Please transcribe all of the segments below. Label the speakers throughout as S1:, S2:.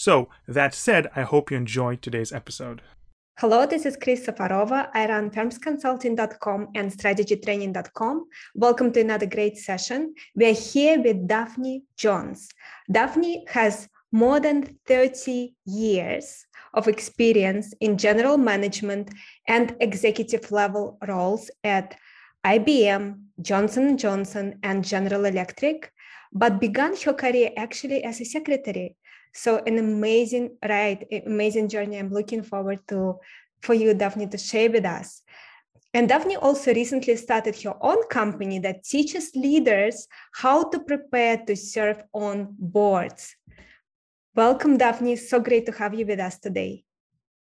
S1: So, that said, I hope you enjoyed today's episode.
S2: Hello, this is Chris Safarova. I run firmsconsulting.com and strategytraining.com. Welcome to another great session. We're here with Daphne Jones. Daphne has more than 30 years of experience in general management and executive level roles at IBM, Johnson & Johnson, and General Electric, but began her career actually as a secretary so an amazing ride, amazing journey. I'm looking forward to for you, Daphne, to share with us. And Daphne also recently started her own company that teaches leaders how to prepare to serve on boards. Welcome, Daphne. So great to have you with us today.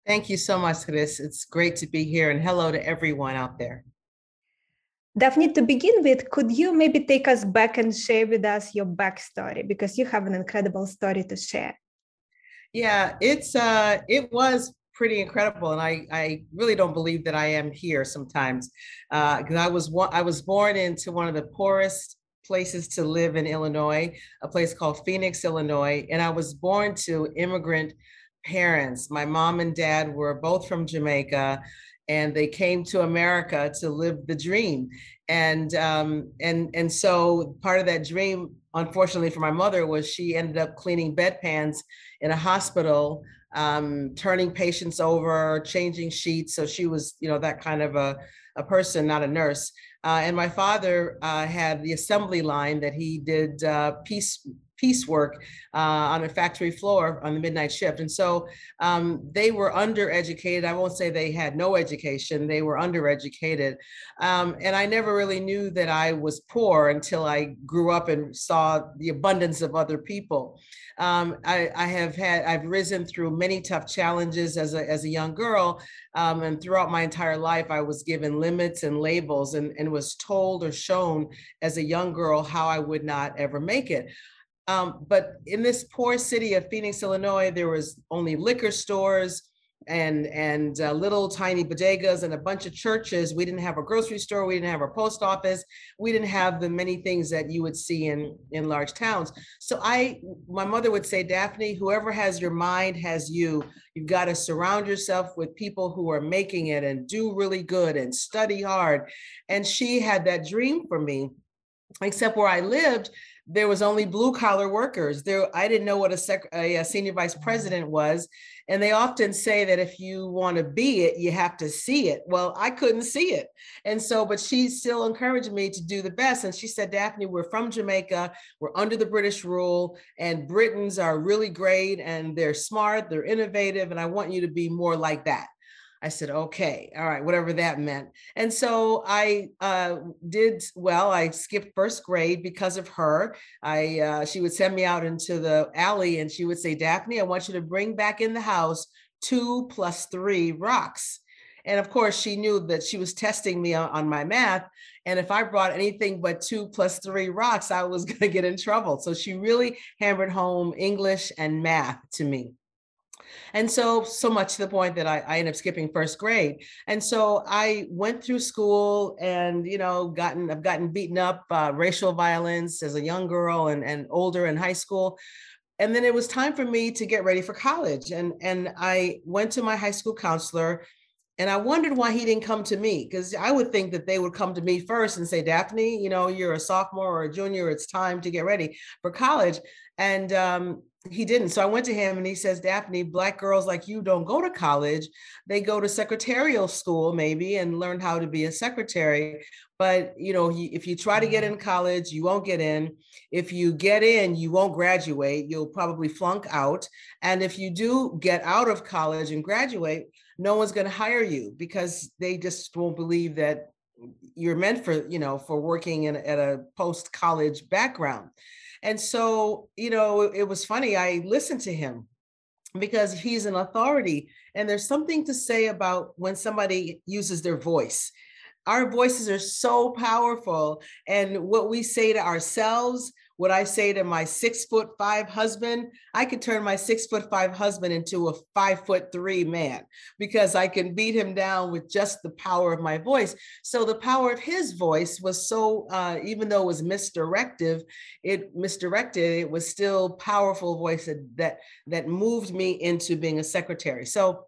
S3: Thank you so much, Chris. It's great to be here, and hello to everyone out there.
S2: Daphne, to begin with, could you maybe take us back and share with us your backstory because you have an incredible story to share.
S3: Yeah, it's uh, it was pretty incredible, and I I really don't believe that I am here sometimes because uh, I was I was born into one of the poorest places to live in Illinois, a place called Phoenix, Illinois, and I was born to immigrant parents. My mom and dad were both from Jamaica and they came to America to live the dream. And um, and and so part of that dream, unfortunately for my mother, was she ended up cleaning bedpans in a hospital, um, turning patients over, changing sheets. So she was, you know, that kind of a, a person, not a nurse. Uh, and my father uh, had the assembly line that he did uh, piece piecework uh, on a factory floor on the midnight shift. And so um, they were undereducated. I won't say they had no education, they were undereducated. Um, and I never really knew that I was poor until I grew up and saw the abundance of other people. Um, I, I, have had, I've risen through many tough challenges as a, as a young girl. Um, and throughout my entire life, I was given limits and labels and, and was told or shown as a young girl how I would not ever make it. Um, but in this poor city of Phoenix, Illinois, there was only liquor stores and and uh, little tiny bodegas and a bunch of churches. We didn't have a grocery store. We didn't have a post office. We didn't have the many things that you would see in in large towns. So I, my mother would say, Daphne, whoever has your mind has you. You've got to surround yourself with people who are making it and do really good and study hard. And she had that dream for me. Except where I lived, there was only blue collar workers. There i didn't know what a, sec- a, senior vice mm-hmm. president was and they often say that if you want to be it you have to see it. Well i couldn't see it. And so but she still encouraged me to do the best and she said daphne we're from jamaica. We're under the british rule and britons are really great and they're smart they're innovative and i want you to be more like that I said, okay, all right, whatever that meant. And so I uh, did well. I skipped first grade because of her. I uh, she would send me out into the alley and she would say, Daphne, I want you to bring back in the house two plus three rocks. And of course, she knew that she was testing me on, on my math. And if I brought anything but two plus three rocks, I was going to get in trouble. So she really hammered home English and math to me. And so, so much to the point that I, I ended up skipping first grade. And so I went through school and, you know, gotten, I've gotten beaten up, uh, racial violence as a young girl and, and older in high school. And then it was time for me to get ready for college. And, and I went to my high school counselor and I wondered why he didn't come to me because I would think that they would come to me first and say, Daphne, you know, you're a sophomore or a junior, it's time to get ready for college. And um, he didn't. So I went to him and he says, Daphne, black girls like you don't go to college. They go to secretarial school maybe and learn how to be a secretary. But you know, if you try to get mm-hmm. in college, you won't get in. If you get in, you won't graduate. You'll probably flunk out. And if you do get out of college and graduate, no one's going to hire you because they just won't believe that you're meant for, you know, for working in at a post college background. And so, you know, it was funny. I listened to him because he's an authority. And there's something to say about when somebody uses their voice. Our voices are so powerful. And what we say to ourselves, what I say to my six foot five husband, I could turn my six foot five husband into a five foot three man because I can beat him down with just the power of my voice. So the power of his voice was so, uh, even though it was misdirective, it misdirected, it was still powerful voice that, that, that moved me into being a secretary. So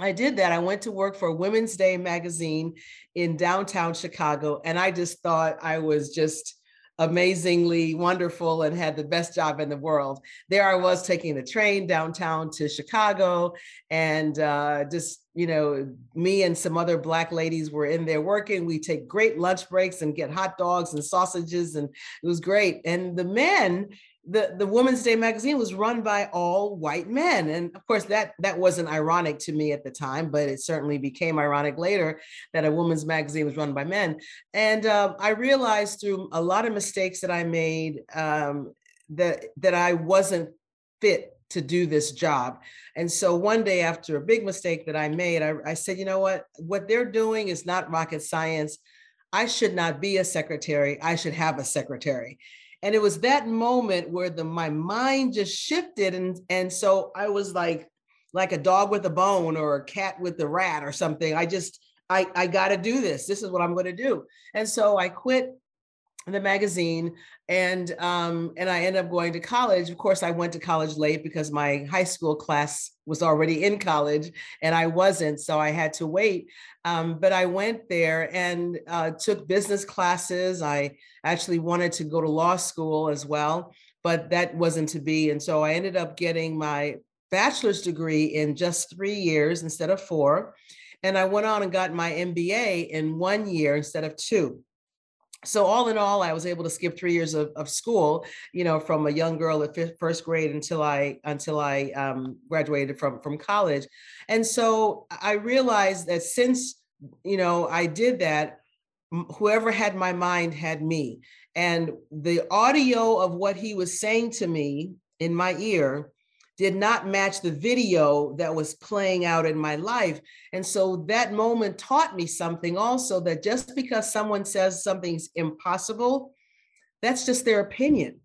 S3: I did that. I went to work for Women's Day magazine in downtown Chicago, and I just thought I was just amazingly wonderful and had the best job in the world. There I was taking the train downtown to Chicago and uh, just, you know, me and some other Black ladies were in there working. We take great lunch breaks and get hot dogs and sausages, and it was great. And the men, the, the Women's Day magazine was run by all white men. And of course, that, that wasn't ironic to me at the time, but it certainly became ironic later that a women's magazine was run by men. And uh, I realized through a lot of mistakes that I made um, that, that I wasn't fit to do this job. And so one day after a big mistake that I made, I, I said, you know what, what they're doing is not rocket science. I should not be a secretary. I should have a secretary and it was that moment where the my mind just shifted and and so i was like like a dog with a bone or a cat with the rat or something. I just i i got to do this. This is what i'm going to do. And so i quit the magazine and um and i ended up going to college. Of course i went to college late because my high school class was already in college and i wasn't so i had to wait. Um, but i went there and uh, took business classes. I actually wanted to go to law school as well but that wasn't to be and so i ended up getting my bachelor's degree in just three years instead of four and i went on and got my mba in one year instead of two so all in all i was able to skip three years of, of school you know from a young girl at fifth, first grade until i until i um, graduated from from college. And so i realized that since you know i did that whoever had my mind had me. And the audio of what he was saying to me in my ear did not match the video that was playing out in my life. And so that moment taught me something also that just because someone says something's impossible, that's just their opinion.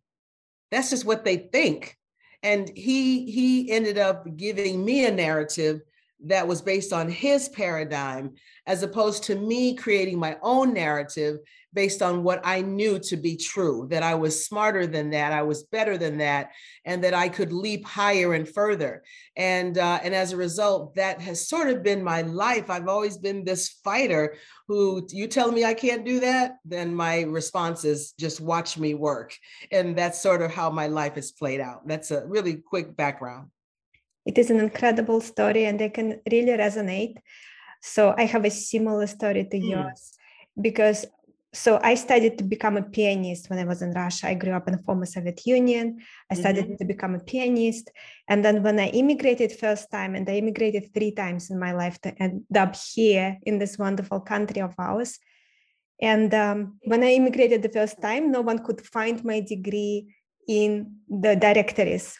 S3: That's just what they think. And he he ended up giving me a narrative that was based on his paradigm as opposed to me creating my own narrative based on what I knew to be true, that I was smarter than that, I was better than that, and that I could leap higher and further. And uh, and as a result, that has sort of been my life. I've always been this fighter who you tell me I can't do that, then my response is just watch me work. And that's sort of how my life has played out. That's a really quick background.
S2: It is an incredible story and I can really resonate. So I have a similar story to mm. yours because so I studied to become a pianist when I was in Russia. I grew up in the former Soviet Union. I studied mm-hmm. to become a pianist. And then when I immigrated first time, and I immigrated three times in my life to end up here in this wonderful country of ours. And um, when I immigrated the first time, no one could find my degree in the directories.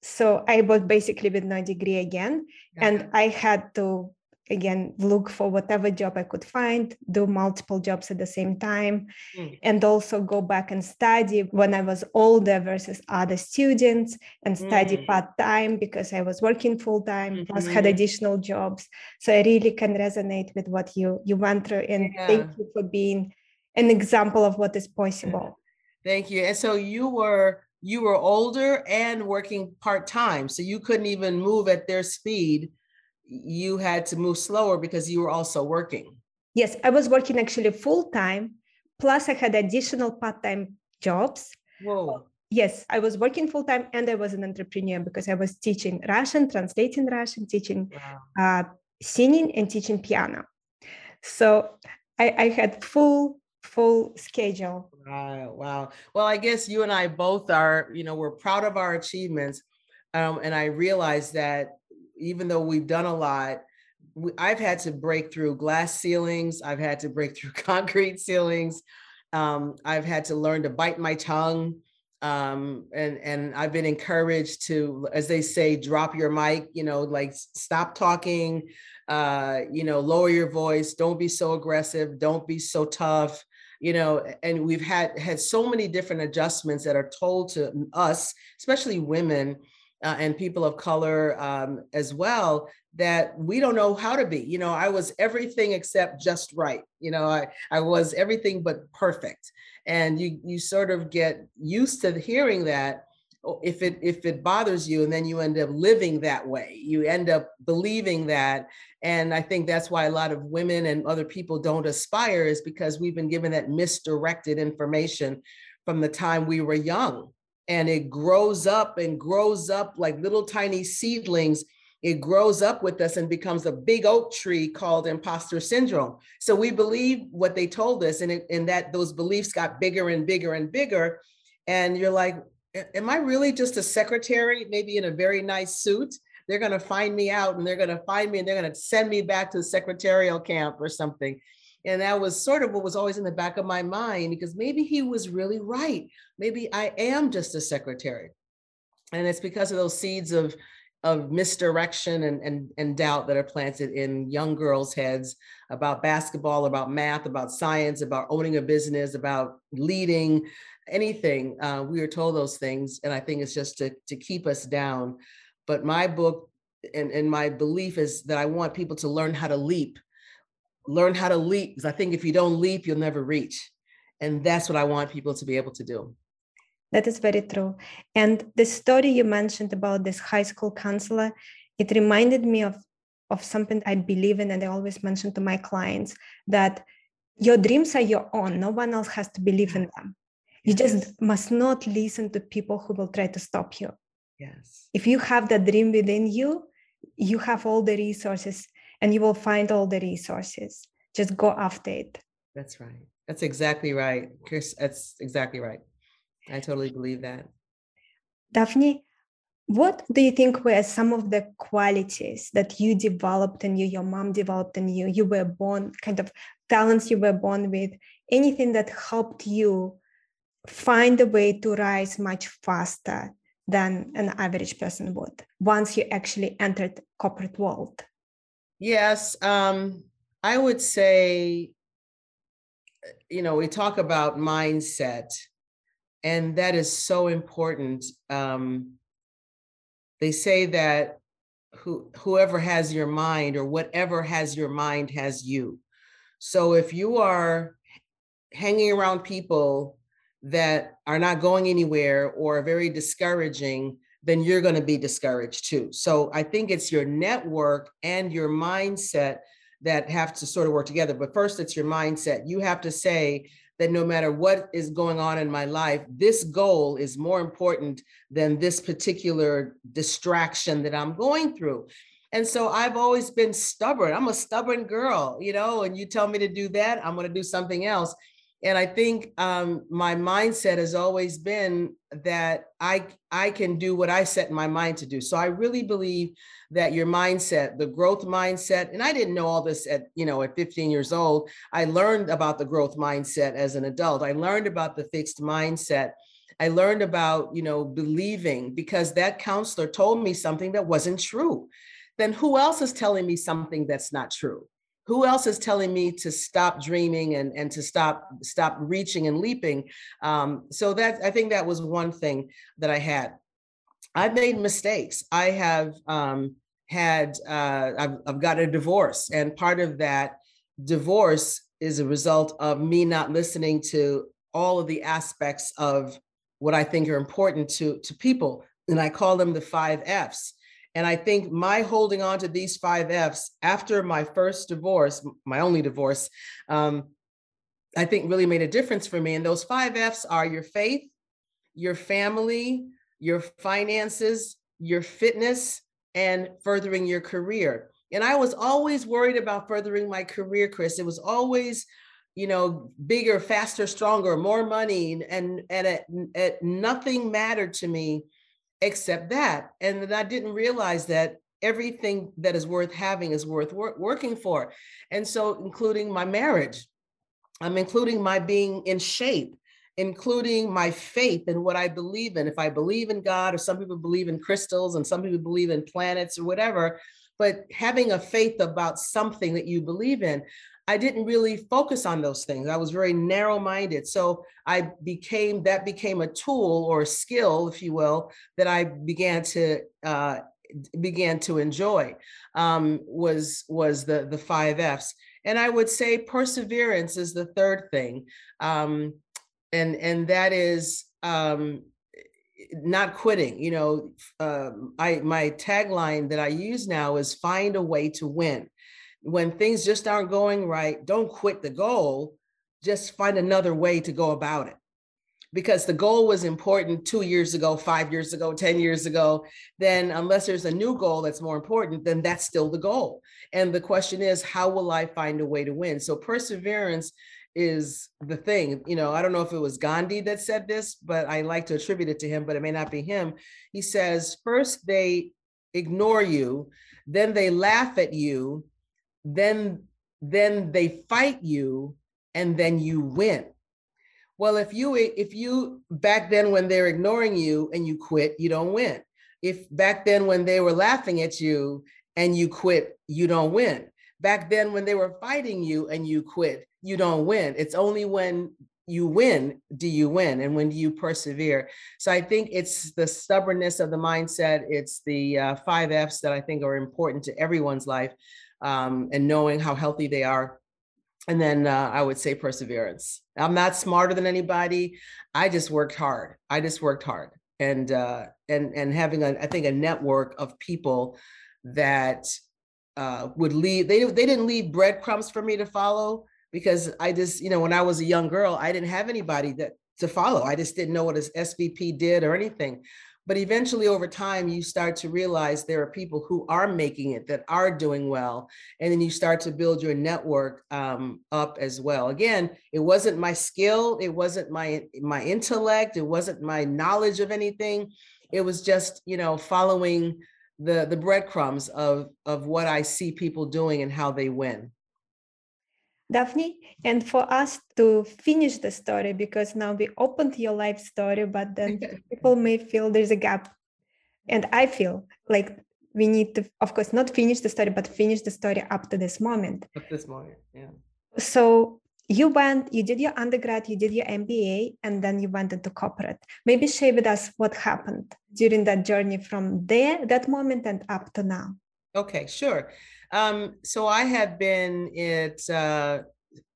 S2: So I was basically with no degree again. And I had to again look for whatever job i could find do multiple jobs at the same time mm. and also go back and study when i was older versus other students and study mm. part-time because i was working full-time mm-hmm. plus had mm-hmm. additional jobs so i really can resonate with what you you went through and yeah. thank you for being an example of what is possible
S3: thank you and so you were you were older and working part-time so you couldn't even move at their speed you had to move slower because you were also working.
S2: Yes, I was working actually full time, plus I had additional part time jobs.
S3: Whoa.
S2: Yes, I was working full time and I was an entrepreneur because I was teaching Russian, translating Russian, teaching wow. uh, singing, and teaching piano. So I, I had full full schedule.
S3: Wow, wow. Well, I guess you and I both are, you know, we're proud of our achievements. Um, and I realize that even though we've done a lot, we, I've had to break through glass ceilings. I've had to break through concrete ceilings. Um, I've had to learn to bite my tongue. um, and and I've been encouraged to, as they say, drop your mic. You know, like stop talking. Uh, you know, lower your voice. Don't be so aggressive. Don't be so tough. You know, and we've had had so many different adjustments that are told to us, especially women uh, and people of color um, as well, that we don't know how to be. You know, I was everything except just right. You know, I I was everything but perfect and you you sort of get used to hearing that if it if it bothers you and then you end up living that way you end up believing that and i think that's why a lot of women and other people don't aspire is because we've been given that misdirected information from the time we were young and it grows up and grows up like little tiny seedlings it grows up with us and becomes a big oak tree called imposter syndrome. So we believe what they told us, and, it, and that those beliefs got bigger and bigger and bigger. And you're like, am I really just a secretary, maybe in a very nice suit? They're going to find me out and they're going to find me and they're going to send me back to the secretarial camp or something. And that was sort of what was always in the back of my mind because maybe he was really right. Maybe I am just a secretary. And it's because of those seeds of of misdirection and, and, and doubt that are planted in young girls' heads about basketball, about math, about science, about owning a business, about leading, anything. Uh, we are told those things. And I think it's just to, to keep us down. But my book and, and my belief is that I want people to learn how to leap, learn how to leap. Because I think if you don't leap, you'll never reach. And that's what I want people to be able to do.
S2: That is very true. And the story you mentioned about this high school counselor, it reminded me of, of something I believe in and I always mention to my clients that your dreams are your own. No one else has to believe in them. You just must not listen to people who will try to stop you.
S3: Yes.
S2: If you have that dream within you, you have all the resources and you will find all the resources. Just go after it.
S3: That's right. That's exactly right. Chris, that's exactly right. I totally believe that.
S2: Daphne, what do you think were some of the qualities that you developed in you, your mom developed in you, you were born, kind of talents you were born with, anything that helped you find a way to rise much faster than an average person would once you actually entered corporate world?
S3: Yes, um, I would say, you know, we talk about mindset and that is so important. Um, they say that who, whoever has your mind or whatever has your mind has you. So if you are hanging around people that are not going anywhere or very discouraging, then you're going to be discouraged too. So I think it's your network and your mindset that have to sort of work together. But first, it's your mindset. You have to say, that no matter what is going on in my life, this goal is more important than this particular distraction that I'm going through. And so I've always been stubborn. I'm a stubborn girl, you know, and you tell me to do that, I'm going to do something else. And I think um, my mindset has always been that I I can do what I set my mind to do. So I really believe that your mindset, the growth mindset, and I didn't know all this at you know at 15 years old. I learned about the growth mindset as an adult. I learned about the fixed mindset. I learned about you know believing because that counselor told me something that wasn't true. Then who else is telling me something that's not true? Who else is telling me to stop dreaming and, and to stop stop reaching and leaping? Um, so that i think that was one thing that i had. I've made mistakes. I have um, had uh, I've, I've got a divorce and part of that divorce is a result of me not listening to all of the aspects of what i think are important to to people and i call them the five f's and I think my holding on to these five F's after my first divorce, my only divorce, um, I think really made a difference for me. And those five F's are your faith, your family, your finances, your fitness, and furthering your career. And I was always worried about furthering my career, Chris. It was always, you know, bigger, faster, stronger, more money, and and it, it, nothing mattered to me except that. And then I didn't realize that everything that is worth having is worth wor- working for. And so, including my marriage, I'm including my being in shape including my faith and what I believe in. If I believe in God, or some people believe in crystals, and some people believe in planets or whatever, but having a faith about something that you believe in, I didn't really focus on those things. I was very narrow minded. So I became, that became a tool or a skill, if you will, that I began to, uh, began to enjoy um, was was the the five F's, and I would say perseverance is the third thing, um, and and that is um, not quitting. You know, uh, I my tagline that I use now is find a way to win when things just aren't going right, don't quit the goal, just find another way to go about it. Because the goal was important two years ago, five years ago, 10 years ago, then unless there's a new goal that's more important, then that's still the goal. And the question is, how will I find a way to win? So perseverance is the thing. You know, I don't know if it was Gandhi that said this, but I like to attribute it to him, but it may not be him. He says, first they ignore you, then they laugh at you, then then they fight you and then you win. Well if you if you back then when they're ignoring you and you quit you don't win. If back then when they were laughing at you and you quit you don't win. Back then when they were fighting you and you quit you don't win. It's only when you win do you win and when do you persevere? So i think it's the stubbornness of the mindset. It's the uh, five f's that i think are important to everyone's life um, and knowing how healthy they are. And then uh, I would say perseverance. I'm not smarter than anybody. I just worked hard. I just worked hard, and uh, and and having a I think a network of people that uh, would leave. They they didn't leave breadcrumbs for me to follow because I just you know when I was a young girl I didn't have anybody that to follow. I just didn't know what his SVP did or anything. But eventually, over time, you start to realize there are people who are making it that are doing well. And then you start to build your network um, up as well. Again, it wasn't my skill, it wasn't my, my intellect, it wasn't my knowledge of anything. It was just, you know, following the, the breadcrumbs of, of what I see people doing and how they win.
S2: Daphne, and for us to finish the story, because now we opened your life story, but then people may feel there's a gap. And I feel like we need to, of course, not finish the story, but finish the story up to this moment.
S3: At this moment, yeah.
S2: So you went, you did your undergrad, you did your MBA, and then you went into corporate. Maybe share with us what happened during that journey from there, that moment, and up to now.
S3: Okay, sure. Um, so I have been at, uh,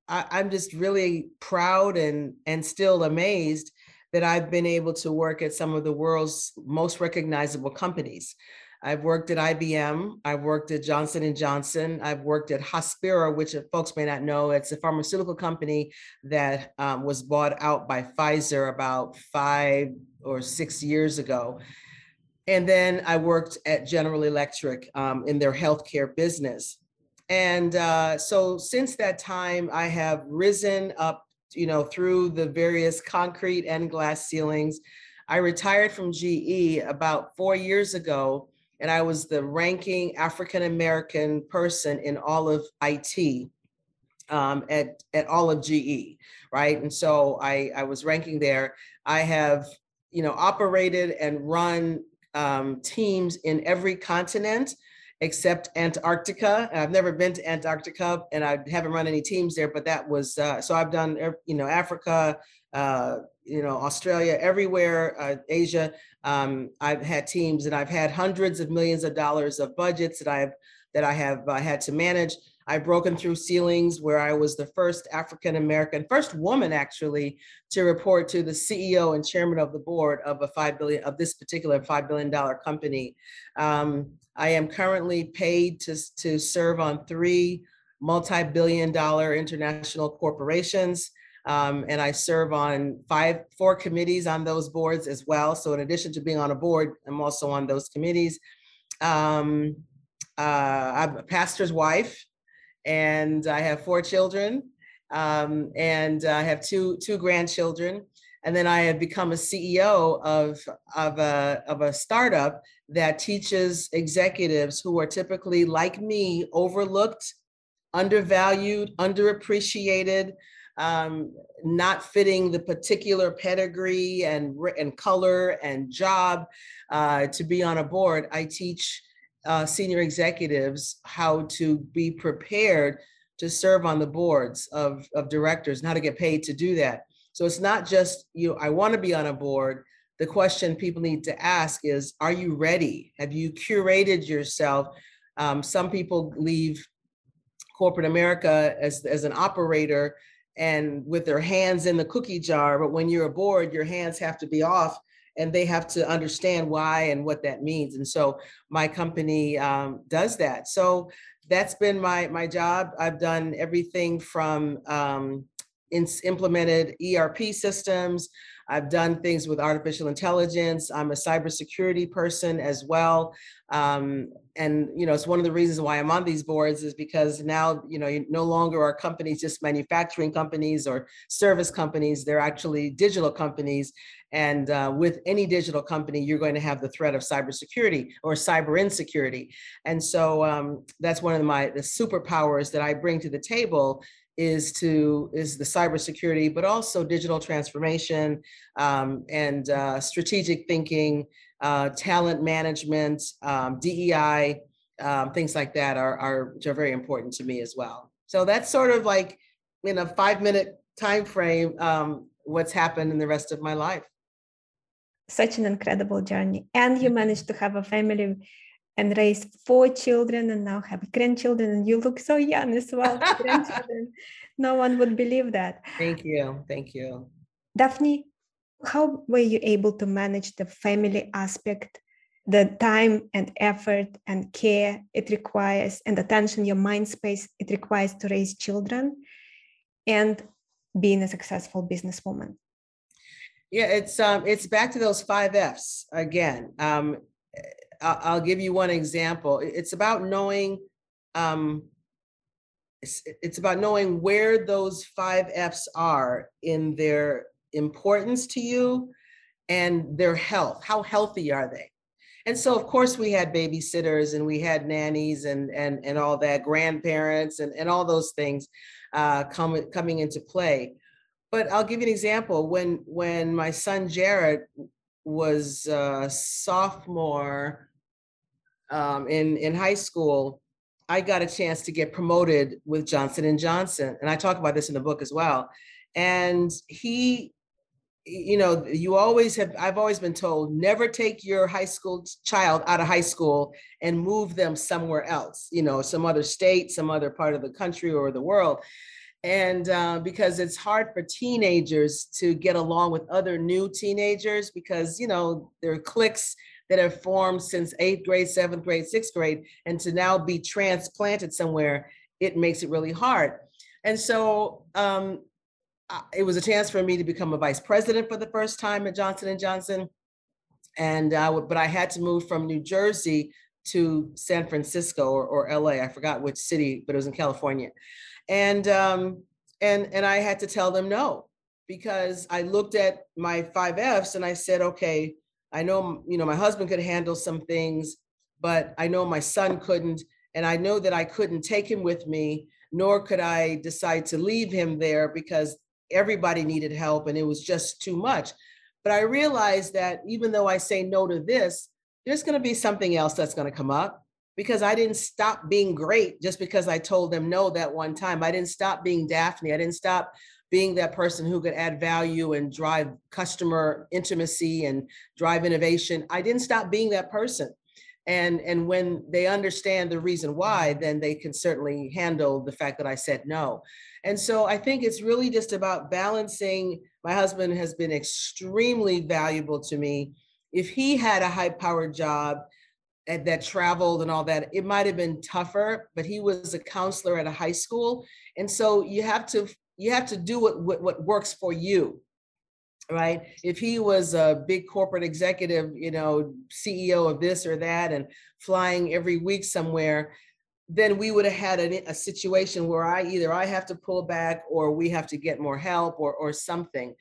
S3: I, am just really proud and, and still amazed that I've been able to work at some of the world's most recognizable companies. I've worked at IBM, I've worked at Johnson and Johnson, I've worked at Hospira, which folks may not know, it's a pharmaceutical company that um, was bought out by Pfizer about five or six years ago. And then I worked at General Electric um, in their healthcare business. And uh, so since that time, I have risen up, you know, through the various concrete and glass ceilings. I retired from GE about four years ago, and I was the ranking African American person in all of IT um, at at all of GE, right? And so I I was ranking there. I have you know operated and run um, teams in every continent except Antarctica. I've never been to Antarctica and I haven't run any teams there, but that was, uh, so I've done, you know, Africa, uh, you know, Australia, everywhere, uh, Asia. Um, I've had teams and I've had hundreds of millions of dollars of budgets that I've, that I have uh, had to manage. I've broken through ceilings where I was the first African American, first woman actually, to report to the CEO and chairman of the board of a five billion of this particular five billion dollar company. Um, I am currently paid to to serve on three multi-billion dollar international corporations. Um, and I serve on five, four committees on those boards as well. So in addition to being on a board, I'm also on those committees. Um, uh, I'm a pastor's wife and I have four children, um, and I have two two grandchildren. And then I have become a CEO of of a of a startup that teaches executives who are typically like me overlooked, undervalued, underappreciated, um, not fitting the particular pedigree and, and color and job uh, to be on a board. I teach uh, senior executives how to be prepared to serve on the boards of, of directors and how to get paid to do that. So it's not just, you know, I want to be on a board. The question people need to ask is, are you ready? Have you curated yourself? Um, some people leave corporate America as, as an operator and with their hands in the cookie jar, but when you're aboard, your hands have to be off and they have to understand why and what that means. And so my company um, does that. So that's been my my job. I've done everything from um, in, implemented ERP systems. I've done things with artificial intelligence. I'm a cybersecurity person as well. Um, and you know, it's one of the reasons why I'm on these boards is because now, you know, no longer are companies just manufacturing companies or service companies. They're actually digital companies. And uh, with any digital company, you're going to have the threat of cybersecurity or cyber insecurity. And so um, that's one of my the superpowers that I bring to the table is to is the cybersecurity, but also digital transformation um, and uh, strategic thinking, uh, talent management, um, DEI, um, things like that are, are are very important to me as well. So that's sort of like in a five minute time frame um, what's happened in the rest of my life.
S2: Such an incredible journey, and you managed to have a family and raise four children and now have grandchildren and you look so young as well grandchildren. No one would believe that.
S3: Thank you thank you.
S2: Daphne how were you able to manage the family aspect the time and effort and care it requires and attention your mind space it requires to raise children and being a successful businesswoman
S3: yeah it's um it's back to those five f's again um I'll give you one example. It's about knowing, um, it's, it's about knowing where those five F's are in their importance to you and their health. How healthy are they? And so, of course, we had babysitters and we had nannies and and and all that, grandparents and and all those things uh, coming coming into play. But I'll give you an example. When when my son Jared was a sophomore um, in in high school, I got a chance to get promoted with Johnson and Johnson, and I talk about this in the book as well. And he, you know, you always have. I've always been told never take your high school child out of high school and move them somewhere else. You know, some other state, some other part of the country or the world and uh, because it's hard for teenagers to get along with other new teenagers because you know there are cliques that have formed since eighth grade seventh grade sixth grade and to now be transplanted somewhere it makes it really hard. And so um, it was a chance for me to become a vice president for the first time at johnson johnson. And uh, but i had to move from new jersey to san francisco or, or la i forgot which city but it was in california and um, and and I had to tell them no because I looked at my five Fs and I said, okay, I know you know my husband could handle some things, but I know my son couldn't, and I know that I couldn't take him with me, nor could I decide to leave him there because everybody needed help and it was just too much. But I realized that even though I say no to this, there's going to be something else that's going to come up because I didn't stop being great just because I told them no that one time. I didn't stop being Daphne. I didn't stop being that person who could add value and drive customer intimacy and drive innovation. I didn't stop being that person. And, and when they understand the reason why, then they can certainly handle the fact that I said no. And so I think it's really just about balancing. My husband has been extremely valuable to me. If he had a high powered job, that traveled and all that, it might have been tougher, but he was a counselor at a high school. And so you have to you have to do what, what, what works for you. Right. If he was a big corporate executive, you know, CEO of this or that and flying every week somewhere, then we would have had a, a situation where I either I have to pull back or we have to get more help or or something.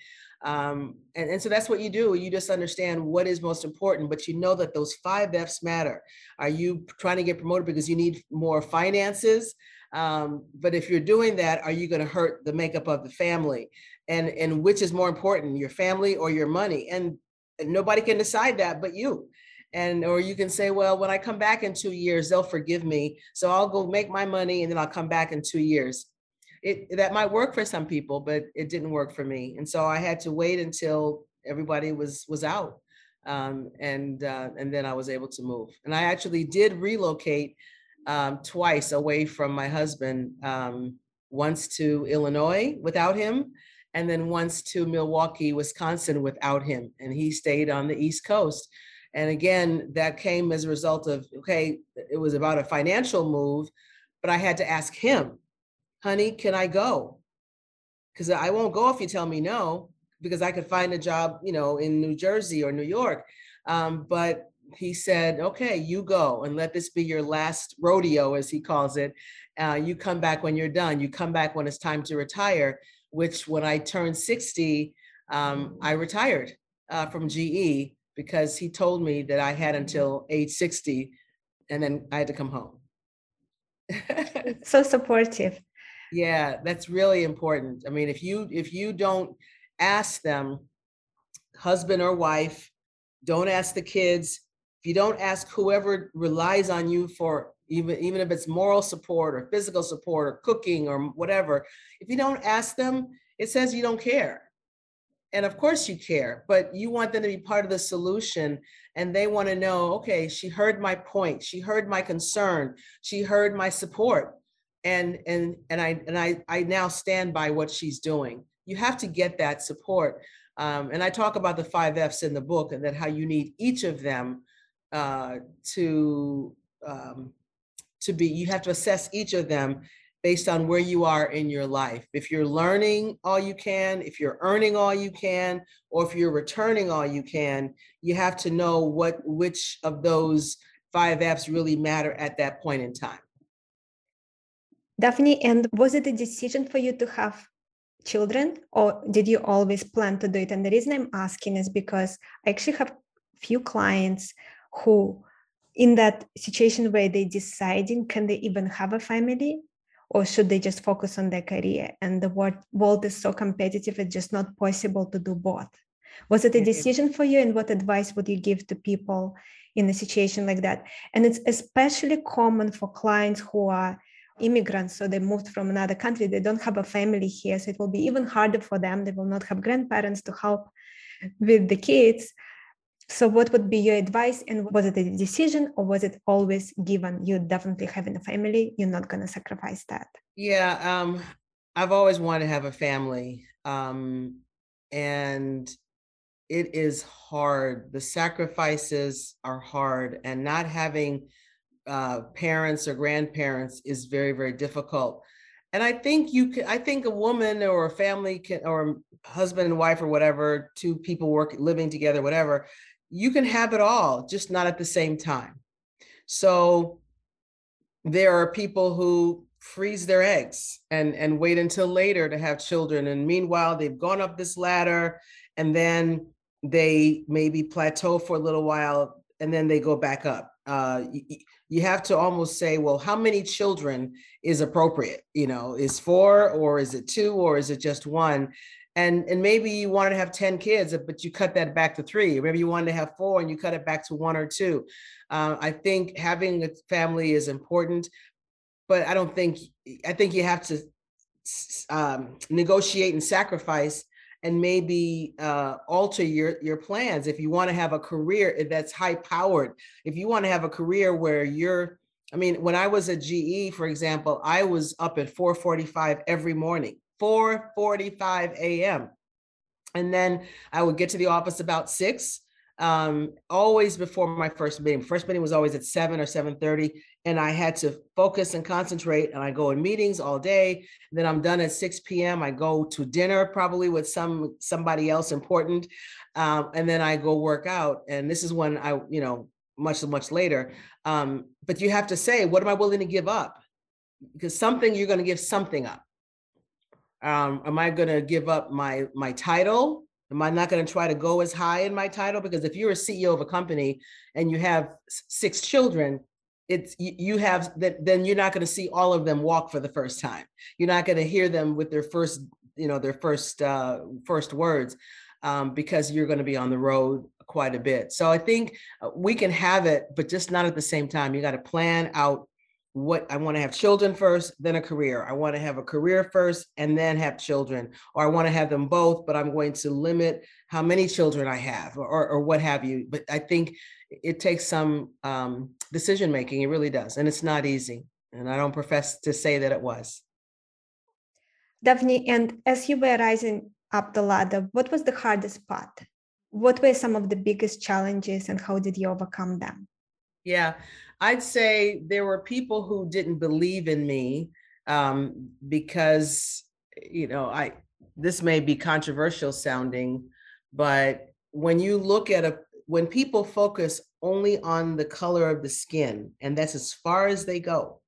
S3: Um, and, and so that's what you do. You just understand what is most important, but you know that those five F's matter. Are you trying to get promoted because you need more finances? Um, but if you're doing that, are you going to hurt the makeup of the family? And and which is more important, your family or your money? And, and nobody can decide that but you. And or you can say, well, when I come back in two years, they'll forgive me. So I'll go make my money and then I'll come back in two years. It that might work for some people, but it didn't work for me. And so I had to wait until everybody was was out. Um, and uh, and then I was able to move. And I actually did relocate um, twice away from my husband. Um, once to Illinois without him, and then once to Milwaukee, Wisconsin without him. And he stayed on the East Coast. And again, that came as a result of okay, it was about a financial move, but I had to ask him, honey, can I go? Because I won't go if you tell me no, because I could find a job, you know, in New Jersey or New York. Um, but he said, okay, you go and let this be your last rodeo, as he calls it. Uh, you come back when you're done. You come back when it's time to retire, which when I turned 60, um, I retired uh, from GE because he told me that I had until age 60 and then I had to come home.
S2: so supportive.
S3: Yeah, that's really important. I mean, if you if you don't ask them, husband or wife, don't ask the kids, if you don't ask whoever relies on you for even even if it's moral support or physical support or cooking or whatever if you don't ask them it says you don't care. And of course you care but you want them to be part of the solution and they want to know okay she heard my point. She heard my concern. She heard my support and and and i and i i now stand by what she's doing. You have to get that support. Um, and i talk about the five f's in the book and that how you need each of them uh, to um, to be you have to assess each of them based on where you are in your life. If you're learning all you can if you're earning all you can or if you're returning all you can you have to know what which of those five f's really matter at that point in time
S2: daphne and was it a decision for you to have children or did you always plan to do it? And the reason i'm asking is because i actually have few clients who in that situation where they're deciding can they even have a family or should they just focus on their career? And the world, world is so competitive it's just not possible to do both. Was it a decision for you and what advice would you give to people in a situation like that? And it's especially common for clients who are immigrants so they moved from another country they don't have a family here so it will be even harder for them they will not have grandparents to help with the kids so, what would be your advice? And was it a decision or was it always given? You definitely having a family, you're not going to sacrifice that.
S3: Yeah, um, I've always wanted to have a family. Um, and it is hard. The sacrifices are hard, and not having uh, parents or grandparents is very, very difficult. And I think you can, I think a woman or a family can, or husband and wife or whatever, two people work living together, whatever, you can have it all, just not at the same time. So there are people who freeze their eggs and and wait until later to have children and meanwhile they've gone up this ladder and then they maybe plateau for a little while and then they go back up uh, you, you have to almost say well how many children is appropriate? You know is four or is it two or is it just one? And and maybe you wanted to have 10 kids but you cut that back to three. Maybe you wanted to have four and you cut it back to one or two. Uh, i think having a family is important but i don't think i think you have to um, negotiate and sacrifice and maybe uh, alter your your plans if you want to have a career that's high powered if you want to have a career where you're i mean when i was at ge for example i was up at 4.45 every morning 4:45 a.m. And then I would get to the office about six, um, always before my first meeting. First meeting was always at seven or 7:30, and I had to focus and concentrate. And I go in meetings all day. Then I'm done at 6 p.m. I go to dinner probably with some somebody else important, um, and then I go work out. And this is when I, you know, much much later. Um, but you have to say, what am I willing to give up? Because something you're going to give something up um, am I going to give up my my title? Am I not going to try to go as high in my title? Because if you're a CEO of a company and you have six children, it's you have that then you're not going to see all of them walk for the first time you're not going to hear them with their first you know their first uh first words um, because you're going to be on the road quite a bit so i think uh, we can have it but just not at the same time you got to plan out what I want to have children first, then a career. I want to have a career first and then have children, or I want to have them both, but I'm going to limit how many children I have, or, or what have you. But I think it takes some um, decision making. It really does. And it's not easy. And I don't profess to say that it was.
S2: Daphne, and as you were rising up the ladder, what was the hardest part? What were some of the biggest challenges and how did you overcome them?
S3: Yeah, I'd say there were people who didn't believe in me um, because, you know, I this may be controversial sounding, but when you look at a when people focus only on the color of the skin, and that's as far as they go.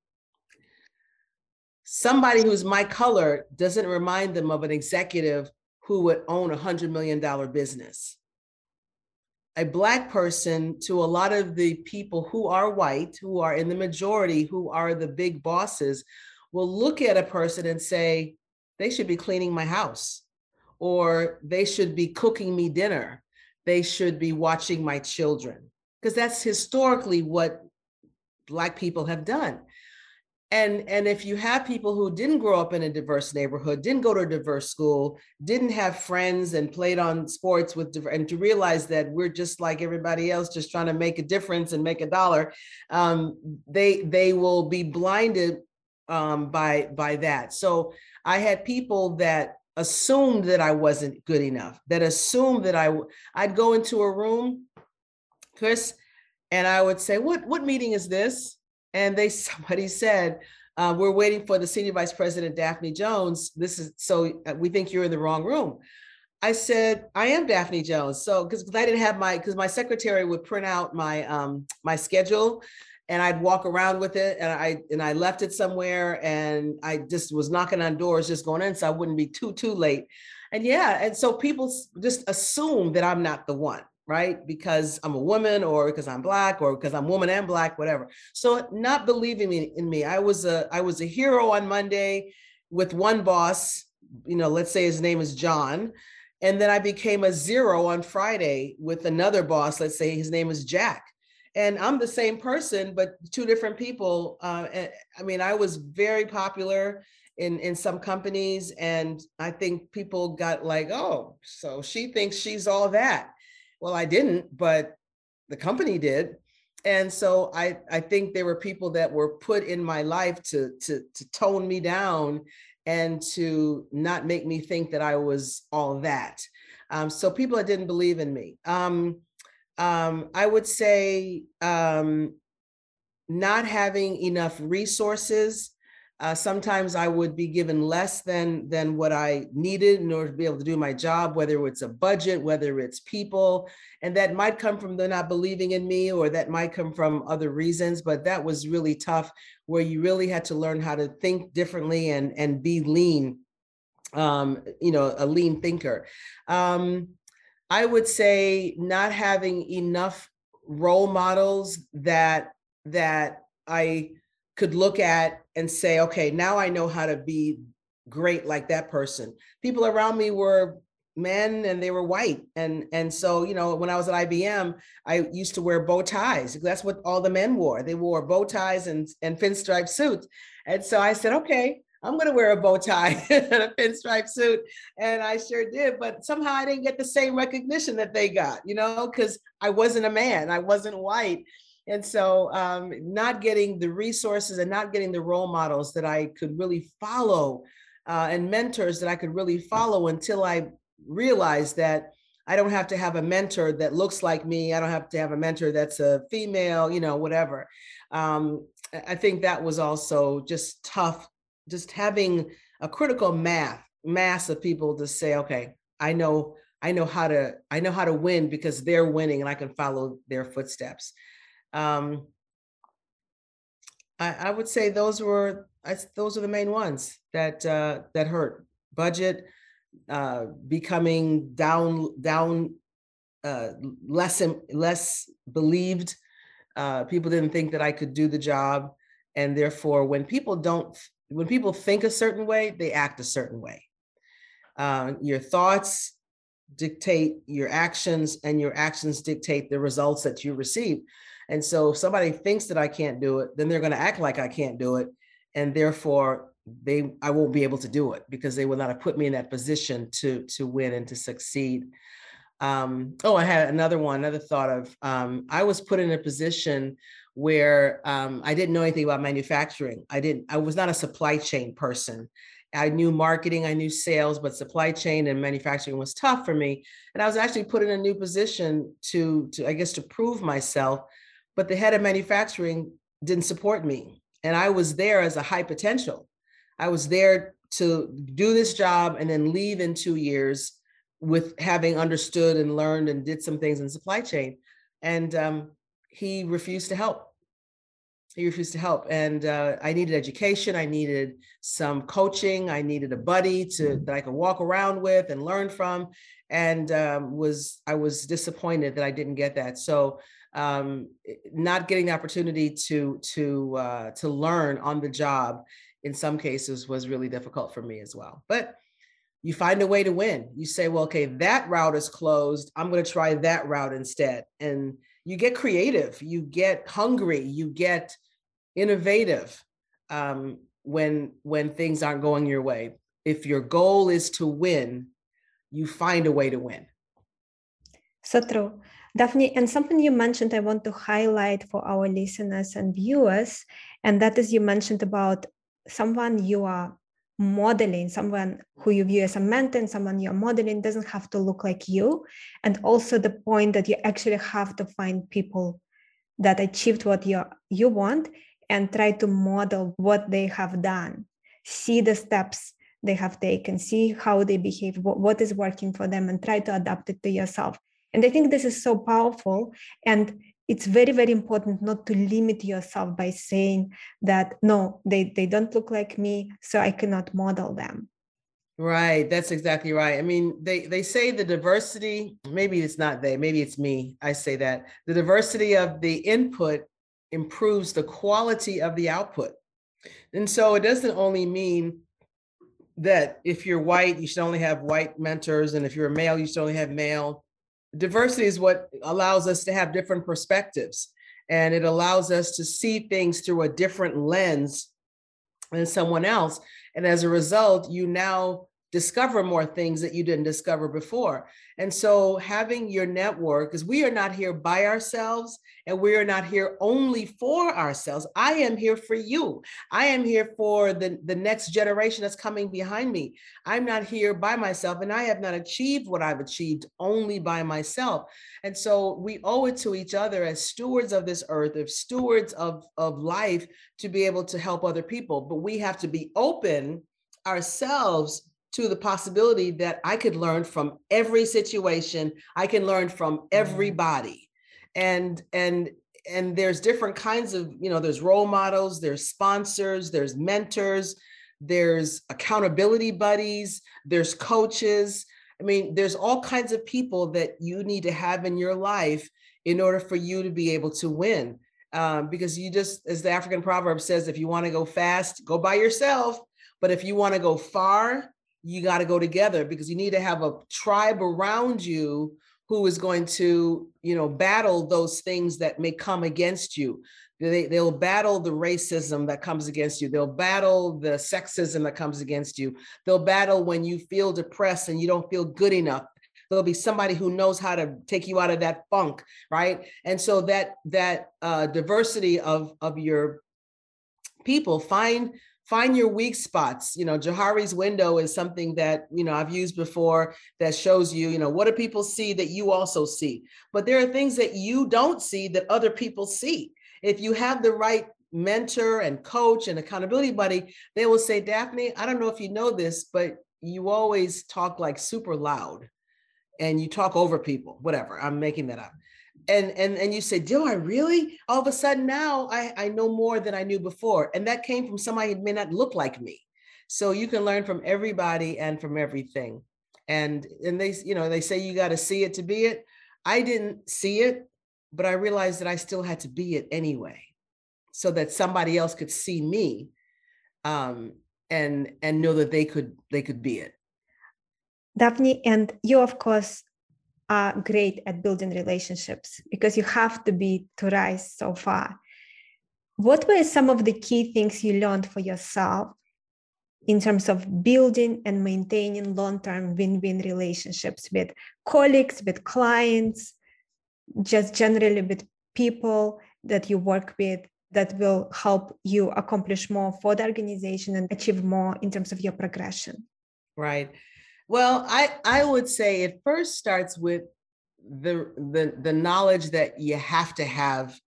S3: Somebody who's my color doesn't remind them of an executive who would own a hundred million dollar business a black person to a lot of the people who are white, who are in the majority, who are the big bosses, will look at a person and say, they should be cleaning my house, or they should be cooking me dinner, they should be watching my children. Because that's historically what Black people have done and and if you have people who didn't grow up in a diverse neighborhood didn't go to a diverse school didn't have friends and played on sports with and to realize that we're just like everybody else just trying to make a difference and make a dollar um, they they will be blinded um, by by that so i had people that assumed that i wasn't good enough that assumed that i i'd go into a room chris and i would say what what meeting is this? And they somebody said uh, we're waiting for the senior vice president daphne jones. This is so uh, we think you're in the wrong room. I said i am daphne jones. So because i didn't have my because my secretary would print out my um my schedule and i'd walk around with it and i and i left it somewhere and i just was knocking on doors just going in so i wouldn't be too too late and yeah and so people just assume that i'm not the one right? Because I'm a woman or because I'm black or because I'm woman and black, whatever. So not believing in me. I was a I was a hero on Monday with one boss, you know, let's say his name is John. And then I became a zero on Friday with another boss, let's say his name is Jack. And I'm the same person, but two different people. Uh, I mean, I was very popular in in some companies and i think people got like oh so she thinks she's all that well, I didn't, but the company did. And so I, I think there were people that were put in my life to, to, to tone me down and to not make me think that I was all that. Um, so people that didn't believe in me. Um, um, I would say um, not having enough resources uh, sometimes I would be given less than than what I needed in order to be able to do my job, whether it's a budget, whether it's people, and that might come from them not believing in me, or that might come from other reasons. But that was really tough, where you really had to learn how to think differently and and be lean, um, you know, a lean thinker. Um, I would say not having enough role models that that I could look at and say, okay, now I know how to be great like that person. People around me were men and they were white. And, and so, you know, when I was at IBM, I used to wear bow ties. That's what all the men wore. They wore bow ties and, and pinstripe suits. And so I said, okay, I'm going to wear a bow tie and a pinstripe suit. And I sure did. But somehow I didn't get the same recognition that they got, you know, because I wasn't a man, I wasn't white. And so, um, not getting the resources and not getting the role models that I could really follow uh, and mentors that I could really follow until I realized that I don't have to have a mentor that looks like me. I don't have to have a mentor that's a female, you know, whatever. Um, I think that was also just tough, just having a critical math mass of people to say, okay, I know, I know how to, I know how to win because they're winning and I can follow their footsteps. Um, I, I would say those were I, those are the main ones that uh, that hurt. Budget, uh, becoming down down uh, less less believed, Uh, people didn't think that I could do the job. And therefore, when people don't, when people think a certain way, they act a certain way. Uh, your thoughts dictate your actions, and your actions dictate the results that you receive. And so, if somebody thinks that I can't do it, then they're going to act like I can't do it, and therefore, they I won't be able to do it because they will not have put me in that position to to win and to succeed. Um, oh, I had another one, another thought of um, I was put in a position where um, I didn't know anything about manufacturing. I didn't, I was not a supply chain person. I knew marketing, I knew sales, but supply chain and manufacturing was tough for me. And I was actually put in a new position to, to I guess, to prove myself. But the head of manufacturing didn't support me. And I was there as a high potential. I was there to do this job and then leave in two years with having understood and learned and did some things in supply chain. And um, he refused to help. He refused to help. And uh, I needed education. I needed some coaching. I needed a buddy to that I could walk around with and learn from. And um, was I was disappointed that I didn't get that. So um, not getting the opportunity to to uh, to learn on the job in some cases was really difficult for me as well. But you find a way to win. You say, well, okay, that route is closed. I'm going to try that route instead. And you get creative, you get hungry, you get innovative um, when when things aren't going your way. If your goal is to win, you find a way to win.
S2: So true. Daphne, and something you mentioned I want to highlight for our listeners and viewers, and that is you mentioned about someone you are modeling someone who you view as a mentor and someone you're modeling doesn't have to look like you and also the point that you actually have to find people that achieved what you you want and try to model what they have done see the steps they have taken see how they behave what, what is working for them and try to adapt it to yourself. And i think this is so powerful and it's very very important not to limit yourself by saying that no they they don't look like me so i cannot model them.
S3: Right that's exactly right. I mean they they say the diversity maybe it's not they maybe it's me i say that. The diversity of the input improves the quality of the output. And so it doesn't only mean that if you're white you should only have white mentors and if you're a male you should only have male. Diversity is what allows us to have different perspectives and it allows us to see things through a different lens than someone else. And as a result you now discover more things that you didn't discover before. And so having your network, because we are not here by ourselves and we are not here only for ourselves. I am here for you. I am here for the, the next generation that's coming behind me. I'm not here by myself and I have not achieved what I've achieved only by myself. And so we owe it to each other as stewards of this earth, as stewards of, of life to be able to help other people. But we have to be open ourselves to the possibility that I could learn from every situation. I can learn from mm-hmm. everybody. And and and there's different kinds of, you know, there's role models, there's sponsors, there's mentors, there's accountability buddies, there's coaches. I mean, there's all kinds of people that you need to have in your life in order for you to be able to win. Um, because you just, as the African proverb says, if you want to go fast, go by yourself. But if you want to go far, you got to go together because you need to have a tribe around you who is going to you know battle those things that may come against you. They, they'll battle the racism that comes against you. They'll battle the sexism that comes against you. They'll battle when you feel depressed and you don't feel good enough. There'll be somebody who knows how to take you out of that funk right? And so that that uh, diversity of of your people find find your weak spots. You know johari's window is something that you know i've used before that shows you you know what do people see that you also see? But there are things that you don't see that other people see. If you have the right mentor and coach and accountability buddy they will say daphne i don't know if you know this but you always talk like super loud and you talk over people whatever i'm making that up and and and you say do i really? All of a sudden now i i know more than i knew before and that came from somebody who may not look like me. So you can learn from everybody and from everything. And and they you know they say you got to see it to be it. I didn't see it but I realized that I still had to be it anyway, so that somebody else could see me, um, and and know that they could they could be it.
S2: Daphne, and you of course are great at building relationships because you have to be to rise so far. What were some of the key things you learned for yourself in terms of building and maintaining long-term win-win relationships with colleagues, with clients, just generally with people that you work with that will help you accomplish more for the organization and achieve more in terms of your progression
S3: right well i i would say it first starts with the the the knowledge that you have to have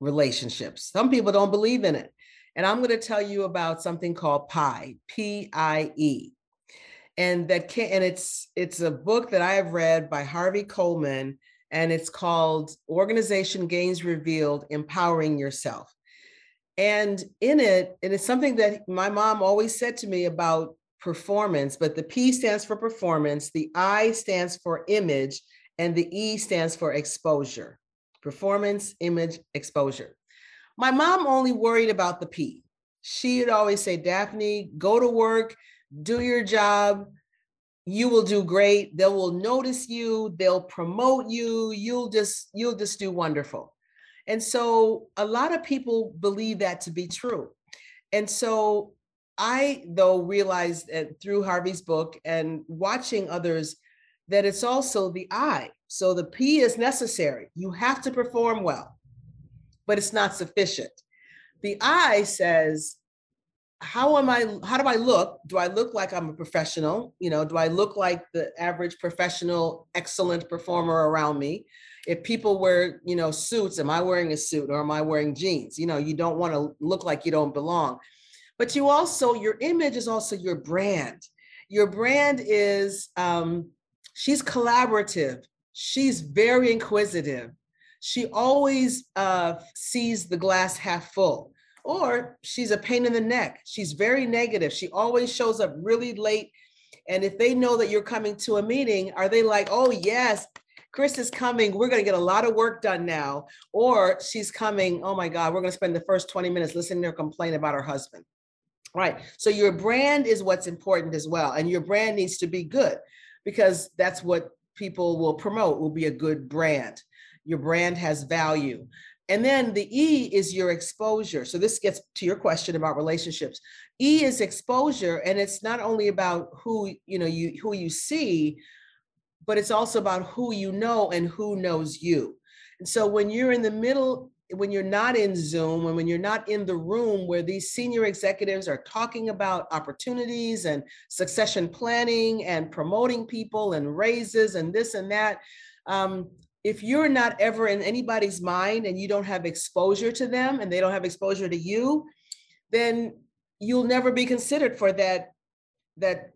S3: relationships. Some people don't believe in it. And i'm going to tell you about something called PIE, p-i-e and that can and it's it's a book that i have read by harvey coleman and it's called Organization Games Revealed Empowering Yourself. And in it, it is something that my mom always said to me about performance, but the P stands for performance, the I stands for image, and the E stands for exposure. Performance, image, exposure. My mom only worried about the P. She'd always say, Daphne, go to work, do your job, you will do great they will notice you they'll promote you you'll just you'll just do wonderful and so a lot of people believe that to be true and so i though realized eh, through harvey's book and watching others that it's also the i so the p is necessary you have to perform well but it's not sufficient the i says how am I, how do I look? Do I look like I'm a professional? You know, do I look like the average professional, excellent performer around me? If people wear, you know, suits, am I wearing a suit or am I wearing jeans? You know, you don't want to look like you don't belong. But you also, your image is also your brand. Your brand is, um, she's collaborative. She's very inquisitive. She always uh, sees the glass half full or she's a pain in the neck. She's very negative. She always shows up really late. And if they know that you're coming to a meeting, are they like, oh, yes, Chris is coming. We're going to get a lot of work done now. Or she's coming, oh my God, we're going to spend the first 20 minutes listening to her complain about her husband. Right. So your brand is what's important as well. And your brand needs to be good because that's what people will promote, will be a good brand. Your brand has value. And then the E is your exposure. So this gets to your question about relationships. E is exposure, and it's not only about who you know you who you see, but it's also about who you know and who knows you. And so when you're in the middle, when you're not in Zoom, and when you're not in the room where these senior executives are talking about opportunities and succession planning and promoting people and raises and this and that, um, if you're not ever in anybody's mind and you don't have exposure to them and they don't have exposure to you, then you'll never be considered for that that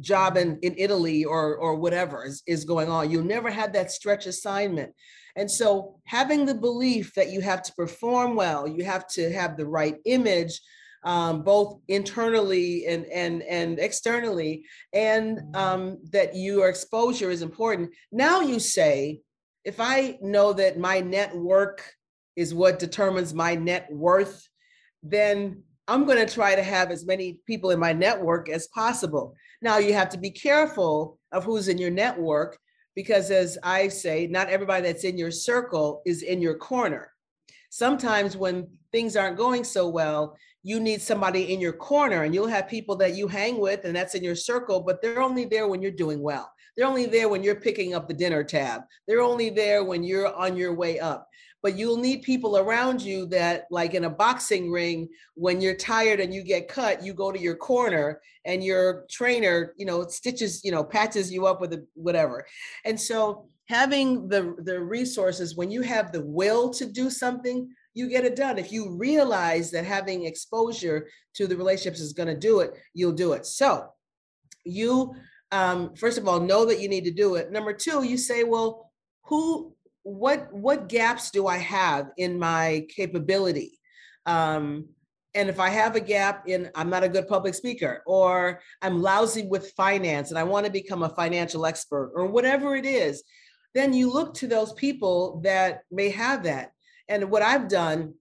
S3: job in, in Italy or or whatever is, is going on. You'll never have that stretch assignment. And so having the belief that you have to perform well, you have to have the right image, um, both internally and and and externally, and um, that your exposure is important. Now you say, if I know that my network is what determines my net worth, then I'm going to try to have as many people in my network as possible. Now, you have to be careful of who's in your network because, as I say, not everybody that's in your circle is in your corner. Sometimes, when things aren't going so well, you need somebody in your corner, and you'll have people that you hang with, and that's in your circle, but they're only there when you're doing well. They're only there when you're picking up the dinner tab. They're only there when you're on your way up. But you'll need people around you that, like in a boxing ring, when you're tired and you get cut, you go to your corner and your trainer, you know, stitches, you know, patches you up with a whatever. And so having the the resources when you have the will to do something you get it done if you realize that having exposure to the relationships is going to do it you'll do it so you um, first of all, know that you need to do it. Number two, you say, well, who, what, what gaps do I have in my capability? Um, and if I have a gap in, I'm not a good public speaker, or I'm lousy with finance and I want to become a financial expert, or whatever it is, then you look to those people that may have that. And what I've done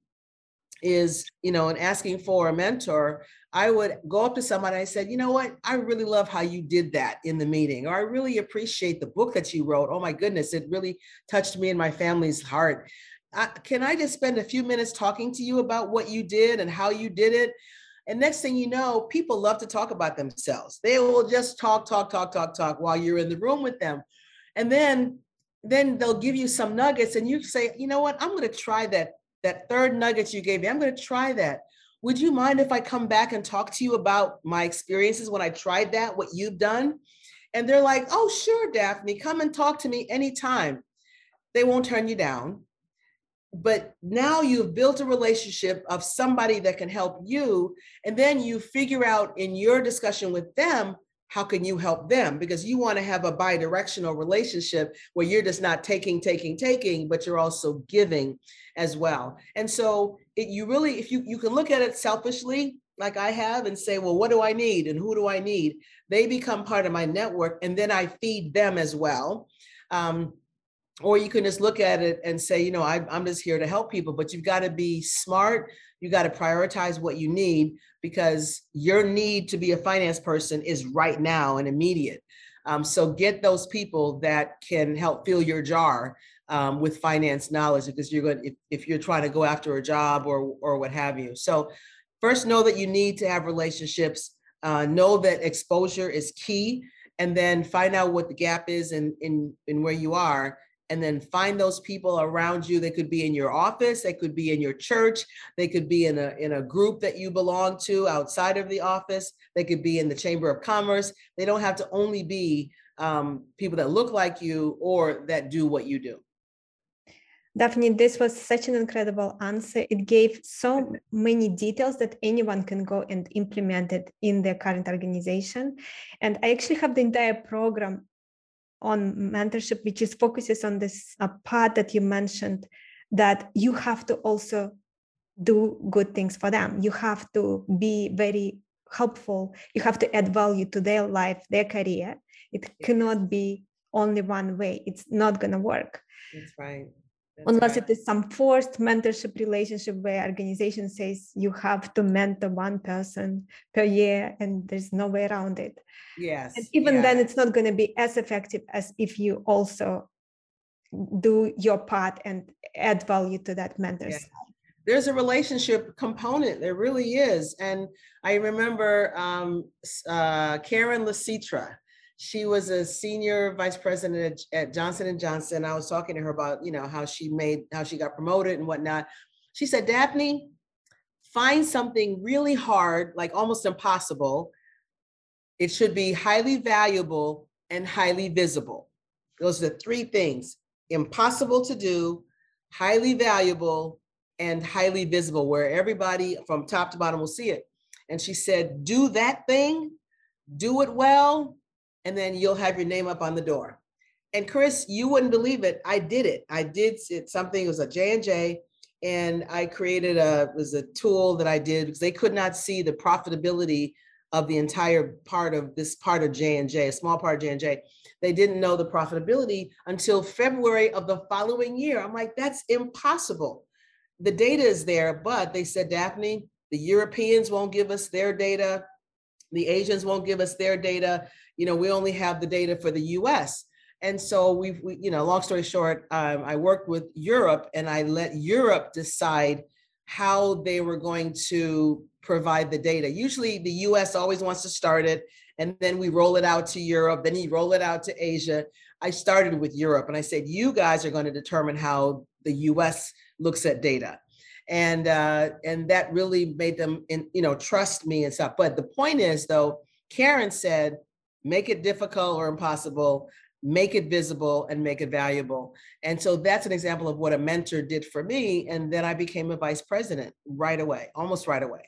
S3: is, you know, in asking for a mentor, I would go up to somebody. I said, you know what? I really love how you did that in the meeting, or I really appreciate the book that you wrote. Oh my goodness, it really touched me and my family's heart. I, can I just spend a few minutes talking to you about what you did and how you did it? And next thing you know, people love to talk about themselves. They will just talk, talk, talk, talk, talk while you're in the room with them. And then then they'll give you some nuggets and you say, you know what, I'm going to try that that third nugget you gave me. I'm going to try that. Would you mind if I come back and talk to you about my experiences when I tried that, what you've done? And they're like, oh, sure, Daphne, come and talk to me anytime. They won't turn you down. But now you've built a relationship of somebody that can help you. And then you figure out in your discussion with them how can you help them? Because you want to have a bi-directional relationship where you're just not taking taking taking but you're also giving as well. And so it, you really if you you can look at it selfishly like i have and say well what do i need and who do i need? They become part of my network and then i feed them as well. Um, or you can just look at it and say you know I, i'm just here to help people but you've got to be smart. You got to prioritize what you need because your need to be a finance person is right now and immediate. Um, so get those people that can help fill your jar um, with finance knowledge because you're going if, if you're trying to go after a job or or what have you. So first know that you need to have relationships. Uh, know that exposure is key, and then find out what the gap is in in in where you are, and then find those people around you. They could be in your office, they could be in your church, they could be in a, in a group that you belong to outside of the office, they could be in the Chamber of Commerce. They don't have to only be um, people that look like you or that do what you do.
S2: Daphne, this was such an incredible answer. It gave so many details that anyone can go and implement it in their current organization. And I actually have the entire program on mentorship, which is focuses on this uh, part that you mentioned, that you have to also do good things for them. You have to be very helpful. You have to add value to their life, their career. It cannot be only one way. It's not going to work.
S3: That's right.
S2: That's Unless right. it is some forced mentorship relationship where organization says you have to mentor one person per year and there's no way around it.
S3: Yes.
S2: And even then, it's not going to be as effective as if you also do your part and add value to that mentor. Yeah.
S3: There's a relationship component. There really is. And I remember um, uh, Karen Lasitra. She was a senior vice president at, at Johnson and Johnson. I was talking to her about, you know, how she made, how she got promoted and whatnot. She said, Daphne, find something really hard, like almost impossible, it should be highly valuable and highly visible. Those are the three things impossible to do, highly valuable, and highly visible, where everybody from top to bottom will see it. And she said, Do that thing, do it well, and then you'll have your name up on the door. And Chris, you wouldn't believe it. I did it. I did it, something, it was a J&J, and I created a, was a tool that I did because they could not see the profitability of the entire part of this part of J&J, a small part of J&J. They didn't know the profitability until February of the following year. I'm like, that's impossible. The data is there, but they said, Daphne, the Europeans won't give us their data. The Asians won't give us their data. You know, we only have the data for the US. And so we've, we, you know, long story short, um, I worked with Europe and I let Europe decide how they were going to provide the data. Usually the US always wants to start it and then we roll it out to Europe, then you roll it out to Asia. I started with Europe and I said, you guys are going to determine how the US looks at data. And uh, and that really made them in, you know trust me and stuff. But the point is though, Karen said, make it difficult or impossible make it visible and make it valuable. And so that's an example of what a mentor did for me. And then I became a vice president right away, almost right away.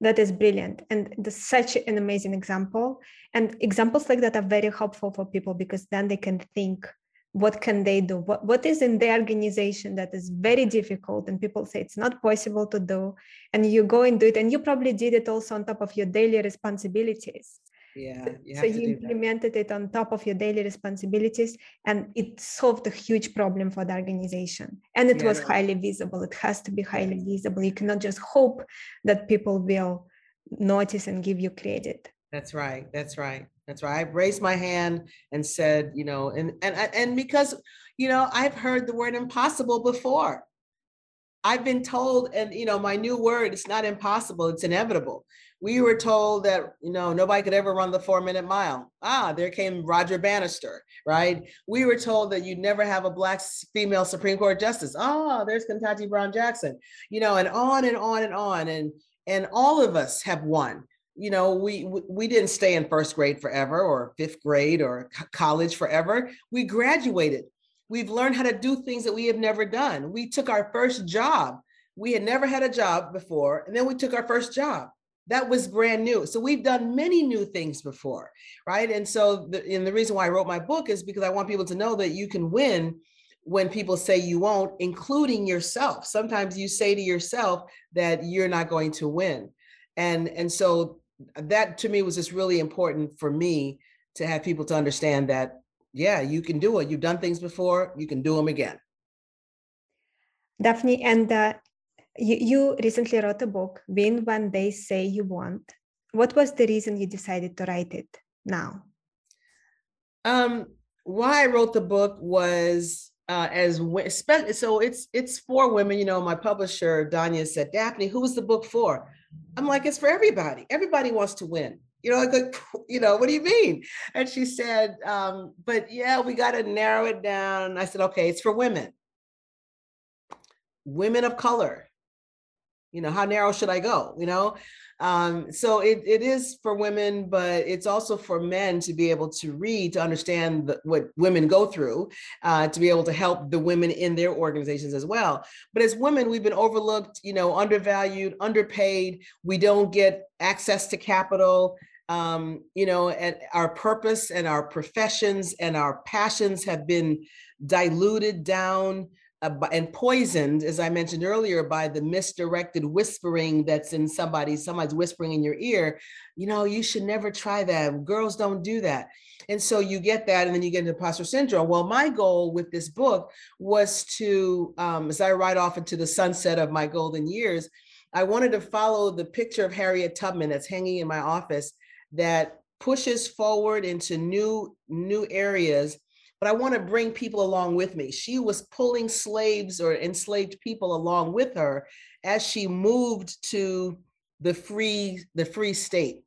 S2: That is brilliant. And such an amazing example. And examples like that are very helpful for people because then they can think what can they do what, what is in their organization that is very difficult and people say it's not possible to do and you go and do it and you probably did it also on top of your daily responsibilities
S3: Yeah.
S2: You so you implemented it on top of your daily responsibilities and it solved a huge problem for the organization. And it yeah, was highly visible. It has to be highly visible. You cannot just hope that people will notice and give you credit.
S3: That's right. That's right. That's right. I raised my hand and said, you know, and and and because, you know, I've heard the word impossible before. I've been told, and you know, my new word, it's not impossible, it's inevitable. We were told that, you know, nobody could ever run the four minute mile. Ah, there came Roger Bannister, right? We were told that you'd never have a black female Supreme Court justice. Ah, there's Ketanji Brown Jackson, you know, and on and on and on. And and all of us have won. You know, we we didn't stay in first grade forever or fifth grade or college forever. We graduated We've learned how to do things that we have never done. We took our first job. We had never had a job before, and then we took our first job. That was brand new. So we've done many new things before, right? And so, the, and the reason why I wrote my book is because I want people to know that you can win when people say you won't, including yourself. Sometimes you say to yourself that you're not going to win. And, and so that to me was just really important for me to have people to understand that yeah, you can do it. You've done things before, you can do them again.
S2: Daphne, and uh, you, you recently wrote a book, Win When They Say You Won't. What was the reason you decided to write it now?
S3: Um, why I wrote the book was uh, as spent so it's it's for women. You know, my publisher Danya said, Daphne, who is the book for? I'm like, it's for everybody. Everybody wants to win you know, I like, you know, what do you mean? And she said, um, but yeah, we got to narrow it down. I said, okay, it's for women, women of color. You know, how narrow should I go? You know, um, so it, it is for women, but it's also for men to be able to read, to understand the, what women go through, uh, to be able to help the women in their organizations as well. But as women, we've been overlooked, you know, undervalued, underpaid. We don't get access to capital. Um, you know, and our purpose and our professions and our passions have been diluted down uh, and poisoned, as I mentioned earlier, by the misdirected whispering that's in somebody, somebody's whispering in your ear, you know, you should never try that. Girls don't do that. And so you get that, and then you get into imposter syndrome. Well, my goal with this book was to, um, as I ride off into the sunset of my golden years, I wanted to follow the picture of Harriet Tubman that's hanging in my office that pushes forward into new new areas but I want to bring people along with me. She was pulling slaves or enslaved people along with her as she moved to the free the free state.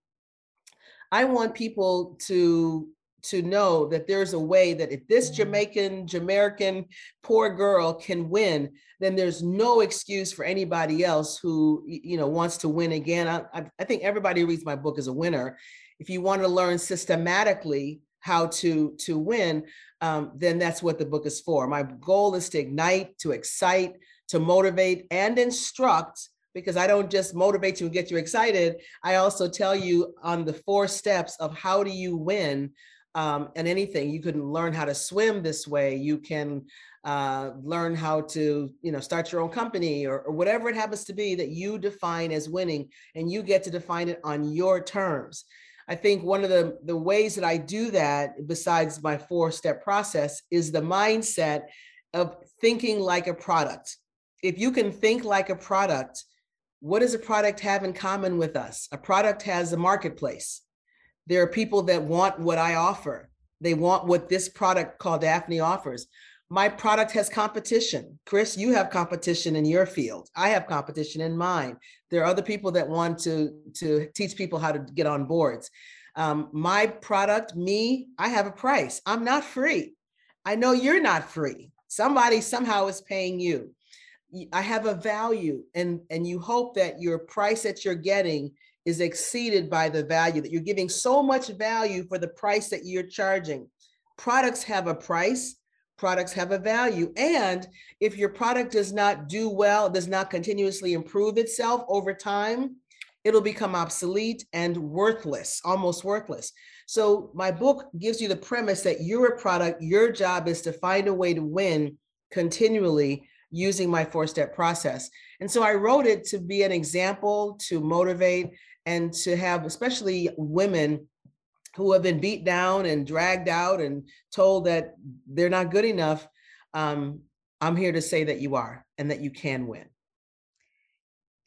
S3: I want people to to know that there's a way that if this mm-hmm. Jamaican, Jamaican poor girl can win, then there's no excuse for anybody else who you know wants to win again. I, I think everybody who reads my book is a winner. If you want to learn systematically how to to win, um, then that's what the book is for. My goal is to ignite, to excite, to motivate, and instruct. Because I don't just motivate you and get you excited. I also tell you on the four steps of how do you win um, and anything. You can learn how to swim this way. You can uh, learn how to, you know, start your own company or, or whatever it happens to be that you define as winning, and you get to define it on your terms. I think one of the, the ways that I do that, besides my four step process, is the mindset of thinking like a product. If you can think like a product, what does a product have in common with us? A product has a marketplace. There are people that want what I offer. They want what this product called Daphne offers my product has competition. Chris, you have competition in your field. I have competition in mine. There are other people that want to, to teach people how to get on boards. Um, my product, me, I have a price. I'm not free. I know you're not free. Somebody somehow is paying you. I have a value, and, and you hope that your price that you're getting is exceeded by the value, that you're giving so much value for the price that you're charging. Products have a price products have a value. And if your product does not do well, does not continuously improve itself over time, it'll become obsolete and worthless, almost worthless. So, my book gives you the premise that you're a product, your job is to find a way to win continually using my four step process. And so, I wrote it to be an example, to motivate, and to have especially women who have been beat down and dragged out and told that they're not good enough, um, I'm here to say that you are and that you can win.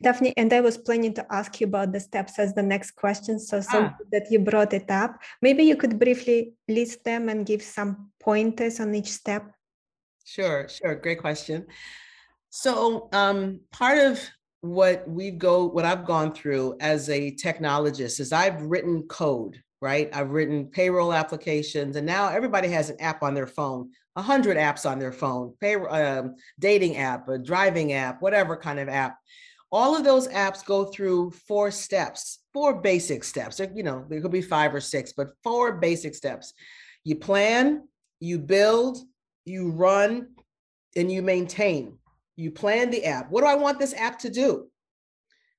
S2: Daphne, and I was planning to ask you about the steps as the next question. So, so ah. that you brought it up. Maybe you could briefly list them and give some pointers on each step.
S3: Sure, sure. Great question. So, um, part of what we've go, what I've gone through as a technologist is I've written code, right? I've written payroll applications, and now everybody has an app on their phone. A hundred apps on their phone, payroll, um, dating app, a driving app, whatever kind of app all of those apps go through four steps, four basic steps. You know, there could be five or six, but four basic steps. You plan, you build, you run, and you maintain. You plan the app. What do I want this app to do?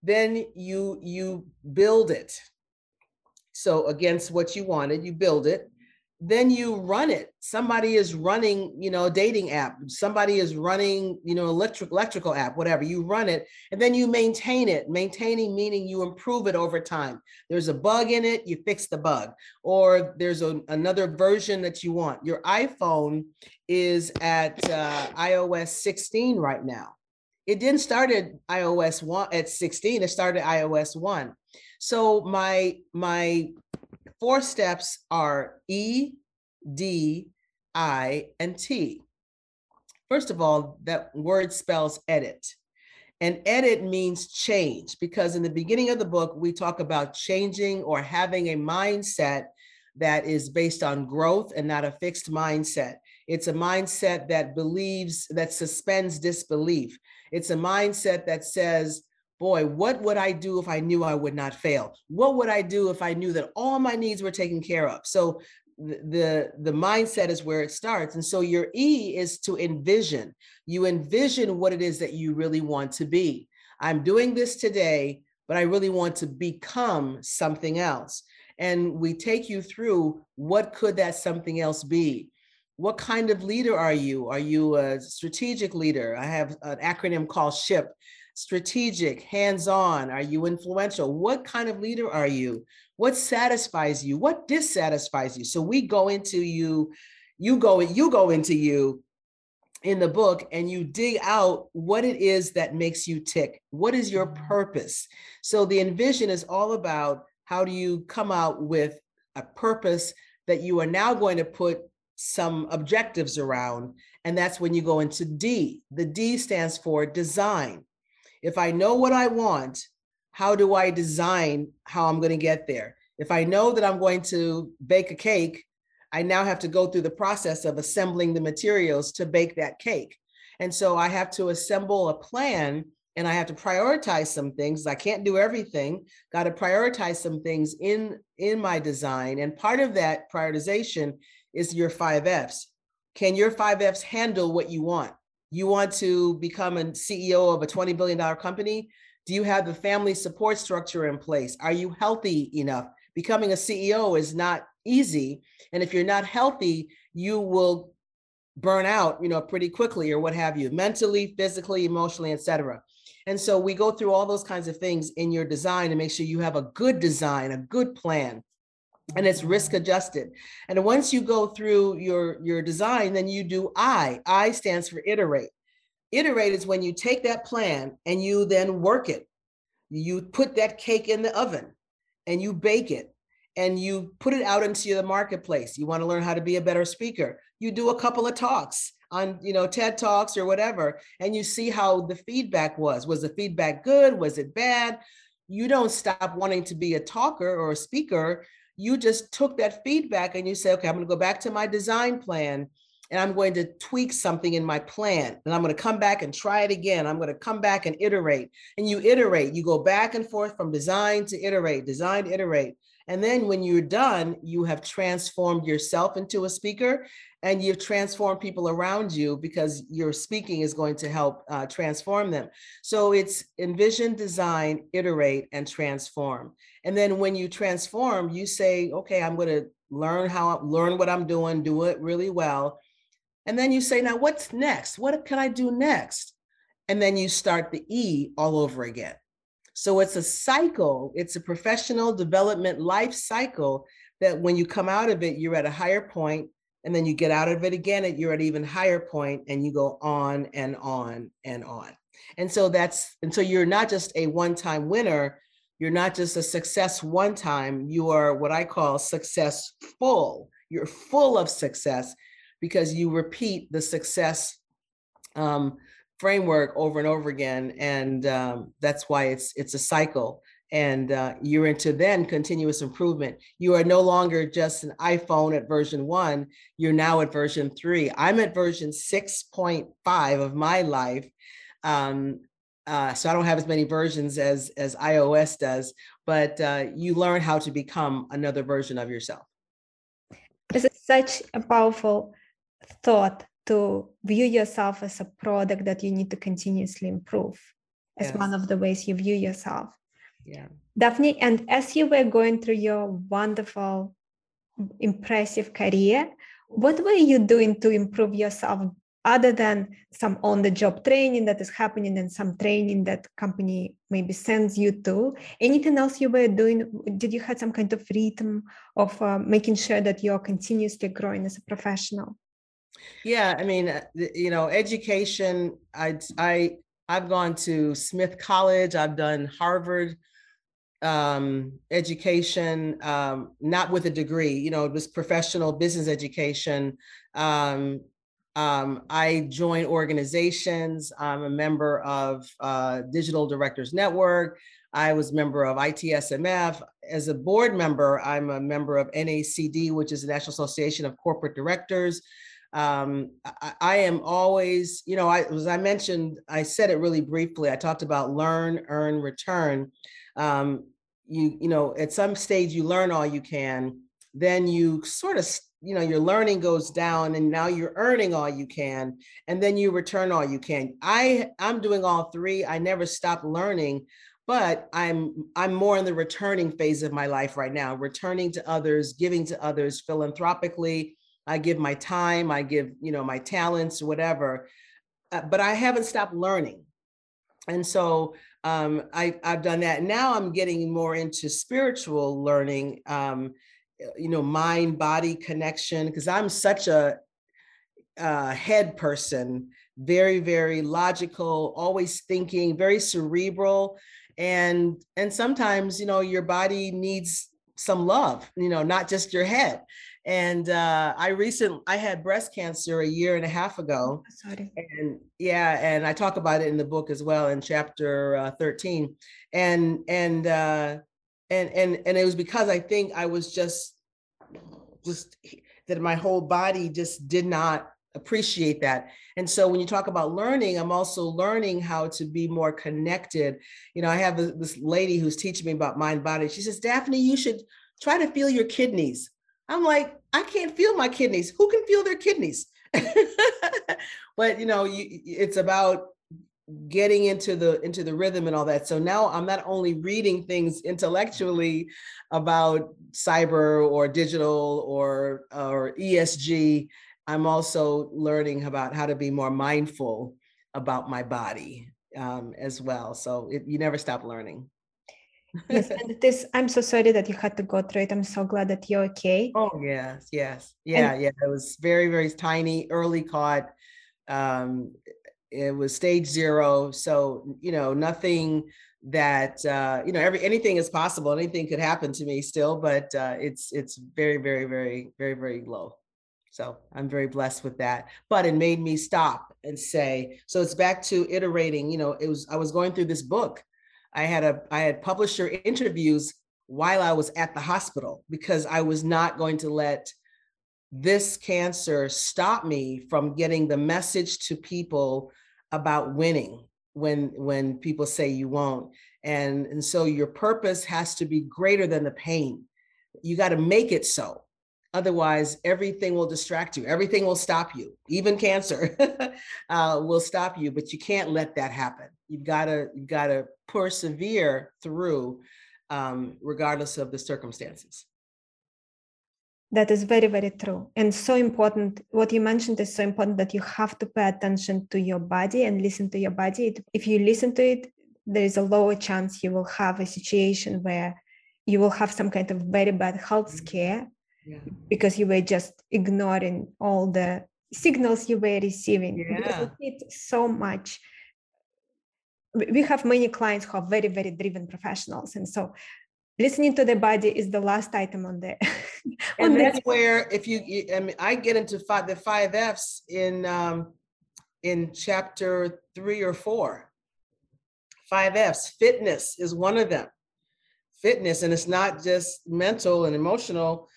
S3: Then you you build it. So against what you wanted, you build it then you run it. Somebody is running you know a dating app. Somebody is running you know electric electrical app whatever. You run it and then you maintain it. Maintaining meaning you improve it over time. There's a bug in it you fix the bug. Or there's a, another version that you want. Your iphone is at uh, ios 16 right now. It didn't start at ios 1 at 16 it started ios 1 so my my four steps are E, D, I, and T. First of all, that word spells edit. And edit means change because in the beginning of the book, we talk about changing or having a mindset that is based on growth and not a fixed mindset. It's a mindset that believes, that suspends disbelief. It's a mindset that says, boy, what would I do if I knew I would not fail? What would I do if I knew that all my needs were taken care of? So the the mindset is where it starts. And so your e is to envision. You envision what it is that you really want to be. I'm doing this today but i really want to become something else. And we take you through what could that something else be? What kind of leader are you? Are you a strategic leader? I have an acronym called ship strategic, hands on? Are you influential? What kind of leader are you? What satisfies you? What dissatisfies you? So we go into you, you go, you go into you in the book and you dig out what it is that makes you tick. What is your mm-hmm. purpose? So the envision is all about how do you come out with a purpose that you are now going to put some objectives around. And that's when you go into D. The D stands for design. If I know what I want, how do I design how I'm going to get there? If I know that I'm going to bake a cake, I now have to go through the process of assembling the materials to bake that cake. And so I have to assemble a plan and I have to prioritize some things. I can't do everything. Got to prioritize some things in in my design. And part of that prioritization is your 5 Fs. Can your 5 Fs handle what you want? You want to become a CEO of a $20 billion company? Do you have the family support structure in place? Are you healthy enough? Becoming a CEO is not easy. And if you're not healthy, you will burn out, you know, pretty quickly or what have you, mentally, physically, emotionally, etc. And so we go through all those kinds of things in your design to make sure you have a good design, a good plan, and it's risk adjusted. And once you go through your, your design, then you do I. I stands for iterate. Iterate is when you take that plan and you then work it. You put that cake in the oven and you bake it and you put it out into the marketplace. You want to learn how to be a better speaker. You do a couple of talks on you know TED Talks or whatever and you see how the feedback was. Was the feedback good? Was it bad? You don't stop wanting to be a talker or a speaker you just took that feedback and you say, okay, I'm going to go back to my design plan and I'm going to tweak something in my plan. And I'm going to come back and try it again. I'm going to come back and iterate. And you iterate, you go back and forth from design to iterate, design to iterate. And then when you're done, you have transformed yourself into a speaker and you've transformed people around you because your speaking is going to help uh, transform them. So it's envision, design, iterate, and transform. And then when you transform, you say, okay, I'm going to learn how learn what I'm doing, do it really well. And then you say, now what's next? What can I do next? And then you start the E all over again. So it's a cycle, it's a professional development life cycle that when you come out of it, you're at a higher point, and then you get out of it again, and you're at an even higher point, and you go on and on and on. And so that's and so you're not just a one-time winner, you're not just a success one time, you are what I call successful. You're full of success because you repeat the success um, framework over and over again, and um, that's why it's it's a cycle. And uh, you're into then continuous improvement. You are no longer just an iPhone at version one. You're now at version three. I'm at version 6.5 of my life. Um, uh, so I don't have as many versions as as iOS does, but uh, you learn how to become another version of yourself.
S2: This is such a powerful thought to view yourself as a product that you need to continuously improve as yes. one of the ways you view yourself.
S3: Yeah.
S2: Daphne, and as you were going through your wonderful, impressive career, what were you doing to improve yourself other than some on the job training that is happening and some training that company maybe sends you to anything else you were doing did you have some kind of rhythm of uh, making sure that you're continuously growing as a professional
S3: yeah, I mean, uh, you know, education. I I I've gone to Smith College. I've done Harvard um, education, um, not with a degree. You know, it was professional business education. Um, um, I join organizations. I'm a member of uh, Digital Directors Network. I was a member of ITSMF. As a board member, I'm a member of NACD, which is the National Association of Corporate Directors um, I, I, am always, you know, I as I mentioned, I said it really briefly. I talked about learn, earn, return. Um, you, you know, at some stage you learn all you can, then you sort of, you know, your learning goes down and now you're earning all you can, and then you return all you can. I I'm doing all three. I never stop learning but i'm i'm more in the returning phase of my life right now returning to others giving to others philanthropically I give my time, I give, you know, my talents, whatever. Uh, but I haven't stopped learning. And so um, I, I've done that. Now I'm getting more into spiritual learning, um, you know, mind body connection, because I'm such a, head person, very, very logical, always thinking, very cerebral. And and sometimes, you know, your body needs some love, you know, not just your head. And uh, I recently I had breast cancer a year and a half ago.
S2: Sorry.
S3: And yeah, and I talk about it in the book as well in chapter uh, 13. And and uh, and and and it was because I think I was just just that my whole body just did not appreciate that. And so when you talk about learning, I'm also learning how to be more connected. You know, I have this lady who's teaching me about mind body. She says, Daphne, you should try to feel your kidneys. I'm like, I can't feel my kidneys. Who can feel their kidneys? but you know, you, it's about getting into the into the rhythm and all that. So now I'm not only reading things intellectually about cyber or digital or or ESG, I'm also learning about how to be more mindful about my body um, as well. So it, you never stop learning
S2: yes, and this I'm so sorry that you had to go through it. I'm so glad that you're okay.
S3: Oh yes, yes, yeah, and- yeah. It was very, very tiny, early caught. Um, it was stage zero, so you know nothing that uh, you know every anything is possible. Anything could happen to me still, but uh, it's it's very, very, very, very, very low. So I'm very blessed with that. But it made me stop and say, so it's back to iterating. You know, it was I was going through this book I had a I had publisher interviews while I was at the hospital because I was not going to let this cancer stop me from getting the message to people about winning when when people say you won't. And and so your purpose has to be greater than the pain. You got to make it so. Otherwise everything will distract you. Everything will stop you. Even cancer uh, will stop you but you can't let that happen you've got to you've got to persevere through um, regardless of the circumstances
S2: that is very very true and so important what you mentioned is so important that you have to pay attention to your body and listen to your body if you listen to it there is a lower chance you will have a situation where you will have some kind of very bad health mm-hmm. scare yeah. because you were just ignoring all the signals you were receiving
S3: yeah. because
S2: it's so much we have many clients who are very very driven professionals. And so listening to the body is the last item on the
S3: on and that's the- where if you i mean i get into five the five f's in um in chapter three or four. Five f's fitness is one of them. Fitness and it's not just mental and emotional.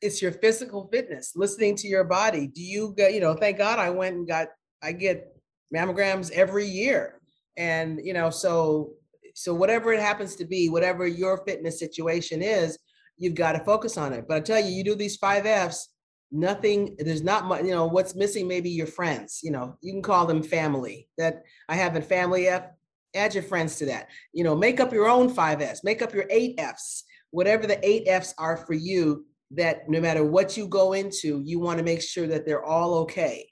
S3: It's your physical fitness listening to your body. Do you get you know thank god i went and got i get mammograms every year and you know so so whatever it happens to be whatever your fitness situation is you've got to focus on it. But i tell you you do these five f's nothing there's not much you know what's missing maybe your friends you know you can call them family. That i have in family f add your friends to that. You know make up your own five f's make up your eight f's whatever the eight f's are for you that no matter what you go into you want to make sure that they're all okay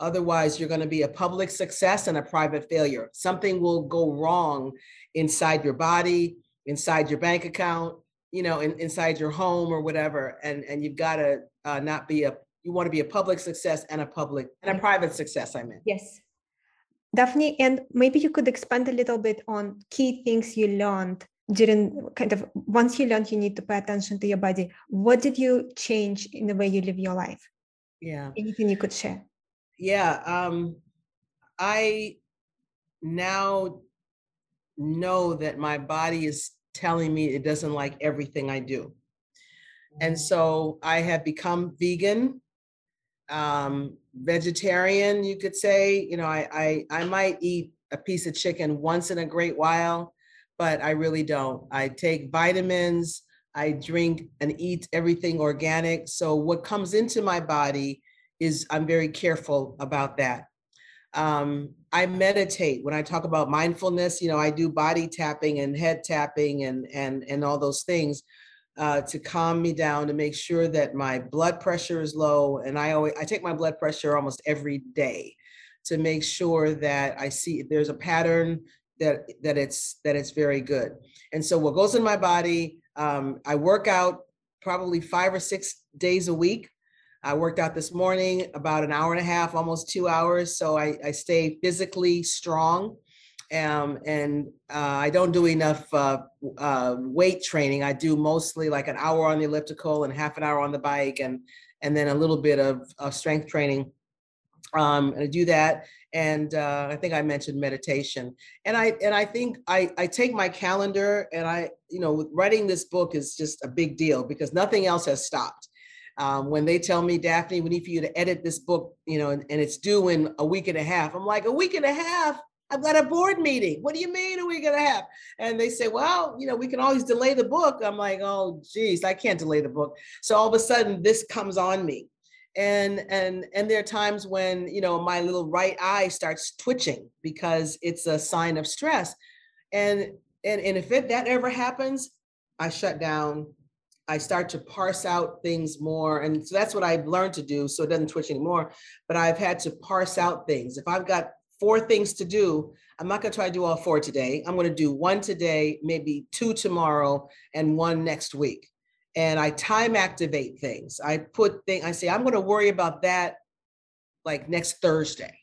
S3: Otherwise, you're going to be a public success and a private failure. Something will go wrong inside your body, inside your bank account, you know, in, inside your home or whatever. And, and you've got to uh, not be a, you want to be a public success and a public and a private success, I mean.
S2: Yes. Daphne, and maybe you could expand a little bit on key things you learned during kind of once you learned you need to pay attention to your body. What did you change in the way you live your life?
S3: Yeah.
S2: Anything you could share?
S3: Yeah um i now know that my body is telling me it doesn't like everything i do. And mm-hmm. so i have become vegan um vegetarian you could say. You know I, I i might eat a piece of chicken once in a great while but i really don't. I take vitamins i drink and eat everything organic. So what comes into my body is I'm very careful about that. Um, I meditate when I talk about mindfulness. You know, I do body tapping and head tapping and and and all those things uh, to calm me down to make sure that my blood pressure is low. And I always I take my blood pressure almost every day to make sure that I see if there's a pattern that that it's that it's very good. And so what goes in my body, um, I work out probably five or six days a week. I worked out this morning about an hour and a half, almost two hours. So I, I stay physically strong. Um, and uh, I don't do enough uh, uh, weight training. I do mostly like an hour on the elliptical and half an hour on the bike, and and then a little bit of, of strength training. Um, and I do that, and uh, I think I mentioned meditation. And I and I think I I take my calendar, and I you know writing this book is just a big deal because nothing else has stopped. Um, when they tell me, Daphne, we need for you to edit this book, you know, and, and it's due in a week and a half. I'm like, a week and a half? I've got a board meeting. What do you mean a week and a half? And they say, well, you know, we can always delay the book. I'm like, oh, geez, I can't delay the book. So all of a sudden, this comes on me. And and and there are times when you know my little right eye starts twitching because it's a sign of stress. And and, and if it, that ever happens, I shut down I start to parse out things more. And so that's what I've learned to do. So it doesn't twitch anymore. But I've had to parse out things. If I've got four things to do, I'm not going to try to do all four today. I'm going to do one today, maybe two tomorrow, and one next week. And I time activate things. I put things, I say, I'm going to worry about that like next Thursday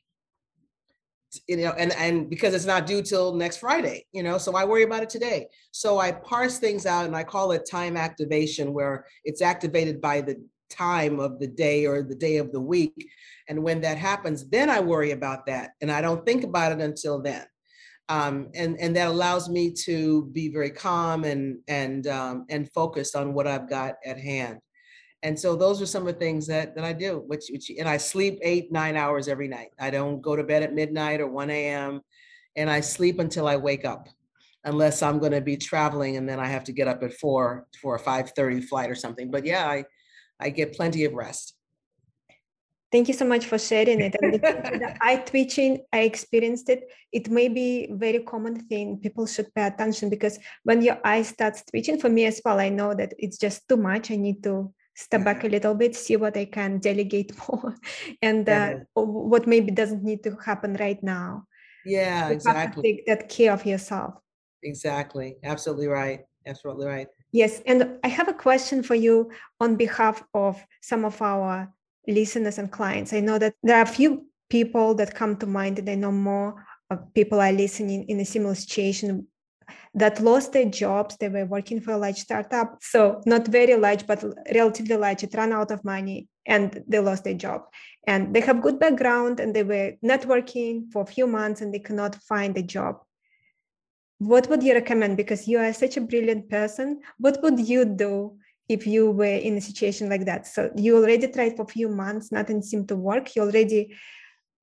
S3: you know, and and because it's not due till next Friday, you know, so I worry about it today. So I parse things out and I call it time activation, where it's activated by the time of the day or the day of the week. And when that happens, then I worry about that, and I don't think about it until then. Um, and and that allows me to be very calm and and um, and focused on what I've got at hand. And so those are some of the things that, that I do, which, which, and I sleep eight, nine hours every night. I don't go to bed at midnight or 1 a.m. and I sleep until I wake up, unless I'm going to be traveling and then I have to get up at four for a 5:30 flight or something. But yeah, I, I get plenty of rest.
S2: Thank you so much for sharing it. And the eye twitching, I experienced it. It may be very common thing. People should pay attention because when your eye starts twitching, for me as well, I know that it's just too much. I need to step back a little bit, see what I can delegate more, and uh, what maybe doesn't need to happen right now.
S3: Yeah,
S2: you
S3: exactly.
S2: take that care of yourself.
S3: Exactly. Absolutely right. Absolutely right.
S2: Yes, and I have a question for you on behalf of some of our listeners and clients. I know that there are a few people that come to mind, and I know more people are listening in a similar situation that lost their jobs. They were working for a large startup, so not very large, but relatively large. It ran out of money and they lost their job. And they have good background and they were networking for a few months and they cannot find a job. What would you recommend? Because you are such a brilliant person. What would you do if you were in a situation like that? So you already tried for a few months, nothing seemed to work. You already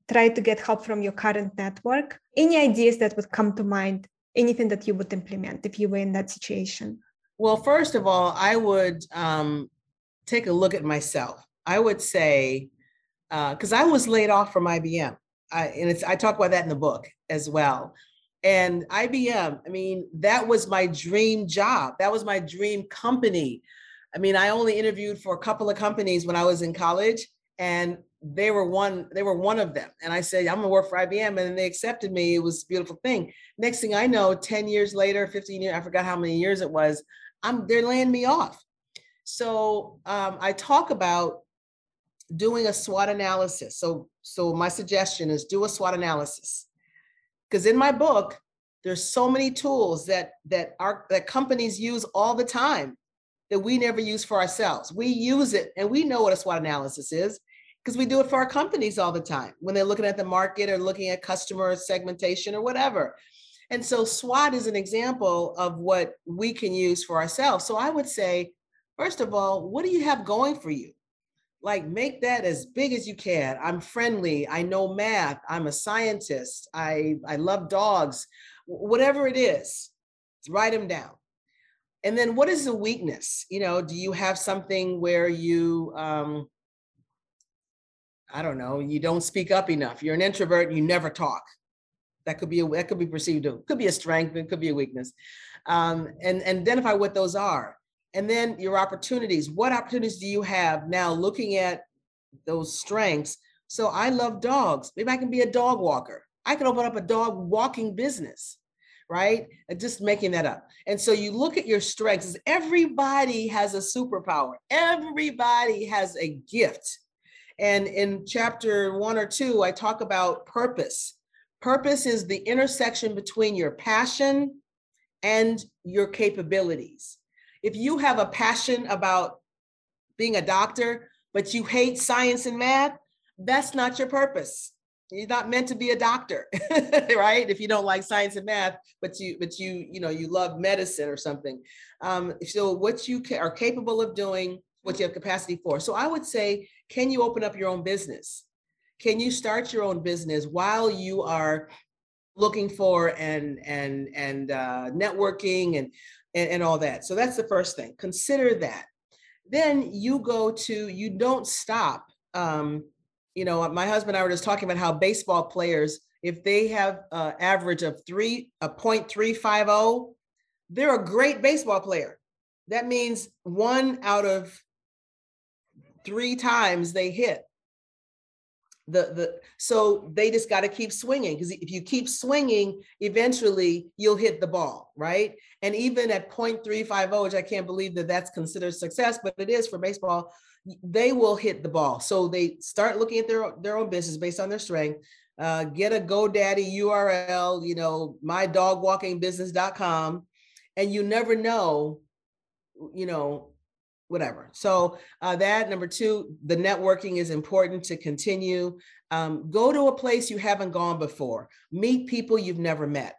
S2: try to get help from your current network any ideas that would come to mind anything that you would implement if you were in that situation?
S3: Well first of all i would um, take a look at myself. I would say because uh, i was laid off from ibm I, and it's i talk about that in the book as well. And ibm i mean that was my dream job. That was my dream company. I mean i only interviewed for a couple of companies when i was in college and they were one they were one of them. And i said i'm going to work for ibm and they accepted me. It was a beautiful thing. Next thing i know 10 years later 15 years i forgot how many years it was i'm they're laying me off. So um, i talk about doing a swot analysis. So so my suggestion is do a swot analysis. Because in my book there's so many tools that that our that companies use all the time that we never use for ourselves. We use it and we know what a swot analysis is because we do it for our companies all the time when they're looking at the market or looking at customer segmentation or whatever. And so SWOT is an example of what we can use for ourselves. So I would say, first of all, what do you have going for you? Like make that as big as you can. I'm friendly. I know math. I'm a scientist. I, I love dogs. Whatever it is, write them down. And then what is the weakness? You know, do you have something where you um, I don't know, you don't speak up enough. You're an introvert, you never talk. That could be a, that could be perceived to could be a strength, it could be a weakness. Um, and, and identify what those are. And then your opportunities. What opportunities do you have now looking at those strengths? So I love dogs. Maybe I can be a dog walker. I can open up a dog walking business, right? Just making that up. And so you look at your strengths. Everybody has a superpower. Everybody has a gift and in chapter one or two, I talk about purpose. Purpose is the intersection between your passion and your capabilities. If you have a passion about being a doctor, but you hate science and math, that's not your purpose. You're not meant to be a doctor, right? If you don't like science and math, but you but you you know you love medicine or something. Um, so what you ca- are capable of doing, what you have capacity for. So I would say can you open up your own business? Can you start your own business while you are looking for and and and uh, networking and, and and all that? So that's the first thing. Consider that. Then you go to you don't stop. Um, you know, my husband and I were just talking about how baseball players, if they have an average of three a point three five zero, oh, they're a great baseball player. That means one out of three times they hit. The the so they just got to keep swinging because if you keep swinging eventually you'll hit the ball right? And even at 0.350 which i can't believe that that's considered success but it is for baseball they will hit the ball. So they start looking at their their own business based on their strength. Uh, get a godaddy url you know mydogwalkingbusiness.com and you never know you know whatever. So uh, that number two, the networking is important to continue. Um, go to a place you haven't gone before. Meet people you've never met.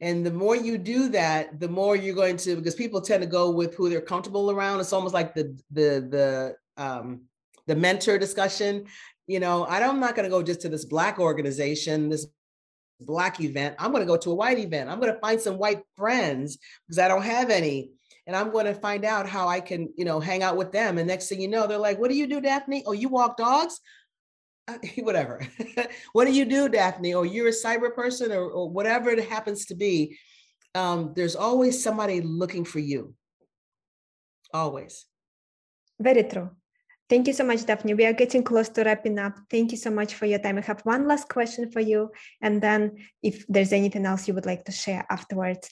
S3: And the more you do that, the more you're going to because people tend to go with who they're comfortable around. It's almost like the the the um, the mentor discussion. You know, I'm not going to go just to this black organization, this black event. I'm going to go to a white event. I'm going to find some white friends because I don't have any and I'm going to find out how I can, you know, hang out with them. And next thing you know, they're like, "What do you do, Daphne? Oh, you walk dogs." Uh, whatever. what do you do, Daphne? Or you're a cyber person, or, or whatever it happens to be. Um, there's always somebody looking for you. Always.
S2: Very true. Thank you so much, Daphne. We are getting close to wrapping up. Thank you so much for your time. I have one last question for you. And then if there's anything else you would like to share afterwards.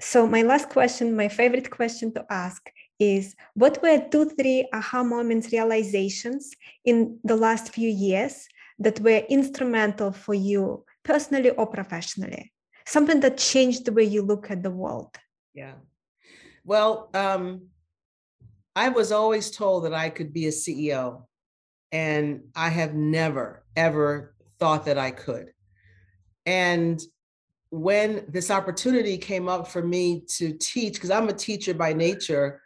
S2: So, my last question, my favorite question to ask is what were two, three aha moments, realizations in the last few years that were instrumental for you personally or professionally? Something that changed the way you look at the world?
S3: Yeah. Well, um, I was always told that I could be a CEO, and I have never, ever thought that I could. And when this opportunity came up for me to teach, because I'm a teacher by nature,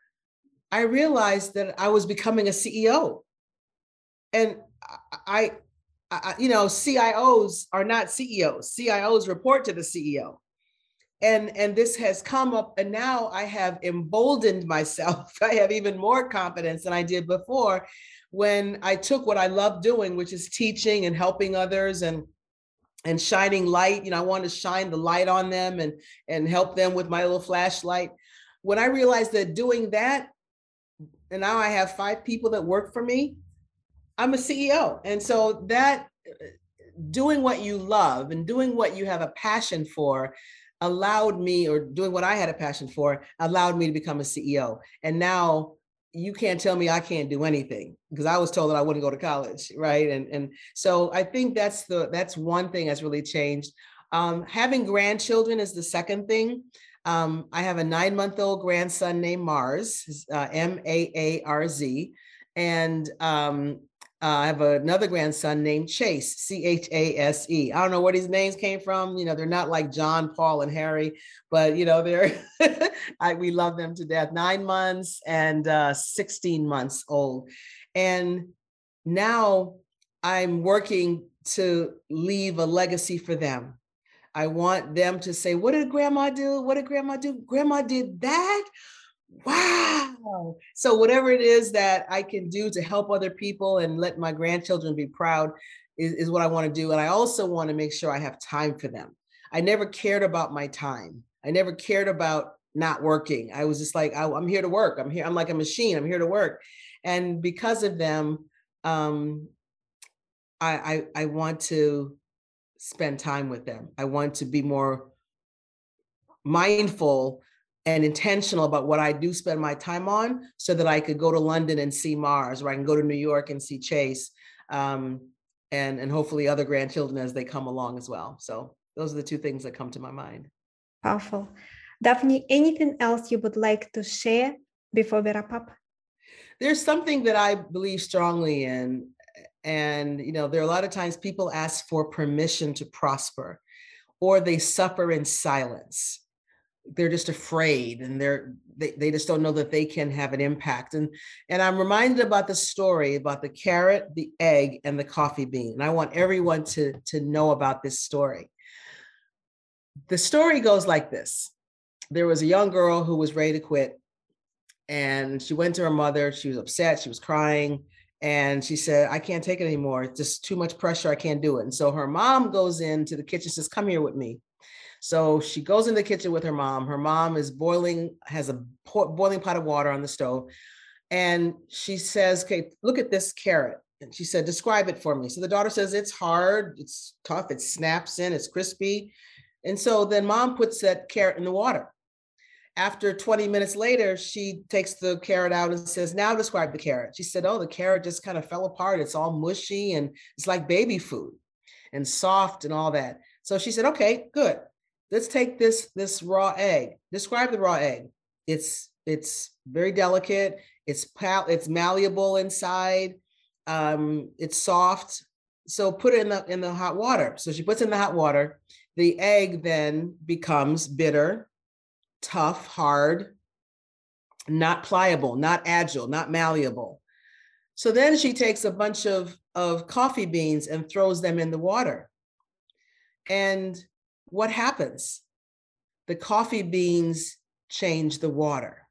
S3: I realized that I was becoming a CEO. And I, I, you know, CIOs are not CEOs. CIOs report to the CEO. And, and this has come up, and now I have emboldened myself. I have even more confidence than I did before when I took what I love doing, which is teaching and helping others and and shining light. You know, I want to shine the light on them and and help them with my little flashlight. When I realized that doing that, and now I have five people that work for me, I'm a CEO. And so that uh, doing what you love and doing what you have a passion for allowed me or doing what I had a passion for allowed me to become a CEO. And now you can't tell me I can't do anything because I was told that I wouldn't go to college, right? And and so I think that's the that's one thing that's really changed. Um, having grandchildren is the second thing. Um, I have a nine month old grandson named Maarz, uh, M A A R Z, and um, uh, I have another grandson named Chase, C H A S E. I don't know where these names came from. You know, they're not like John, Paul, and Harry, but you know, they're I, we love them to death. Nine months and uh, 16 months old, and now I'm working to leave a legacy for them. I want them to say, "What did Grandma do? What did Grandma do? Grandma did that." Wow. So, whatever it is that I can do to help other people and let my grandchildren be proud is, is what I want to do. And I also want to make sure I have time for them. I never cared about my time, I never cared about not working. I was just like, I, am here to work. I'm here. I'm like a machine. I'm here to work. And because of them, um, I, I, I want to spend time with them. I want to be more mindful and intentional about what I do spend my time on so that I could go to London and see Maarz, or I can go to New York and see Chase, um, and, and hopefully other grandchildren as they come along as well. So those are the two things that come to my mind.
S2: Powerful. Daphne, anything else you would like to share before we wrap up?
S3: There's something that I believe strongly in. And, you know, there are a lot of times people ask for permission to prosper or they suffer in silence they're just afraid and they're they, they just don't know that they can have an impact. And and i'm reminded about the story about the carrot the egg and the coffee bean and i want everyone to to know about this story. The story goes like this. There was a young girl who was ready to quit and she went to her mother she was upset she was crying and she said i can't take it anymore it's just too much pressure i can't do it. And so her mom goes into the kitchen says come here with me so she goes in the kitchen with her mom. Her mom is boiling, has a boiling pot of water on the stove. And she says, Okay, look at this carrot. And she said, Describe it for me. So the daughter says, It's hard, it's tough, it snaps in, it's crispy. And so then mom puts that carrot in the water. After 20 minutes later, she takes the carrot out and says, Now describe the carrot. She said, Oh, the carrot just kind of fell apart. It's all mushy and it's like baby food and soft and all that. So she said, Okay, good let's take this this raw egg. Describe the raw egg. It's it's very delicate. It's pal it's malleable inside. Um, it's soft. So put it in the in the hot water. So she puts in the hot water. The egg then becomes bitter, tough, hard, not pliable, not agile, not malleable. So then she takes a bunch of, of coffee beans and throws them in the water. And what happens? The coffee beans change the water.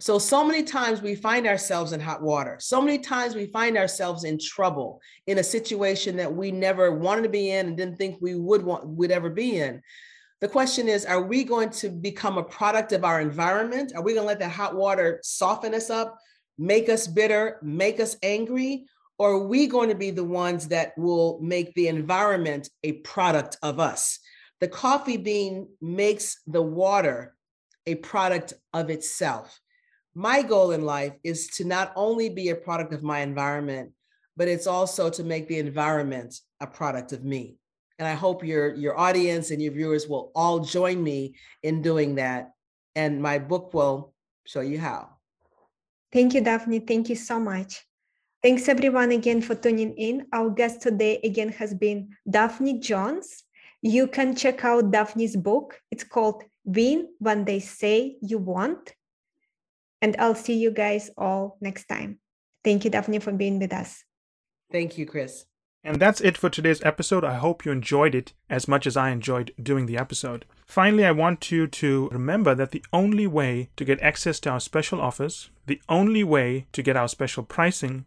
S3: So, so many times we find ourselves in hot water. So many times we find ourselves in trouble in a situation that we never wanted to be in and didn't think we would want would ever be in. The question is, are we going to become a product of our environment? Are we going to let that hot water soften us up, make us bitter, make us angry? Or are we going to be the ones that will make the environment a product of us? the coffee bean makes the water a product of itself. My goal in life is to not only be a product of my environment, but it's also to make the environment a product of me. And I hope your your audience and your viewers will all join me in doing that. And my book will show you how.
S2: Thank you, Daphne. Thank you so much. Thanks everyone again for tuning in. Our guest today again has been Daphne Jones. You can check out Daphne's book. It's called Win When They Say You Won't. And I'll see you guys all next time. Thank you, Daphne, for being with us.
S3: Thank you, Chris.
S1: And that's it for today's episode. I hope you enjoyed it as much as I enjoyed doing the episode. Finally, I want you to remember that the only way to get access to our special offers, the only way to get our special pricing,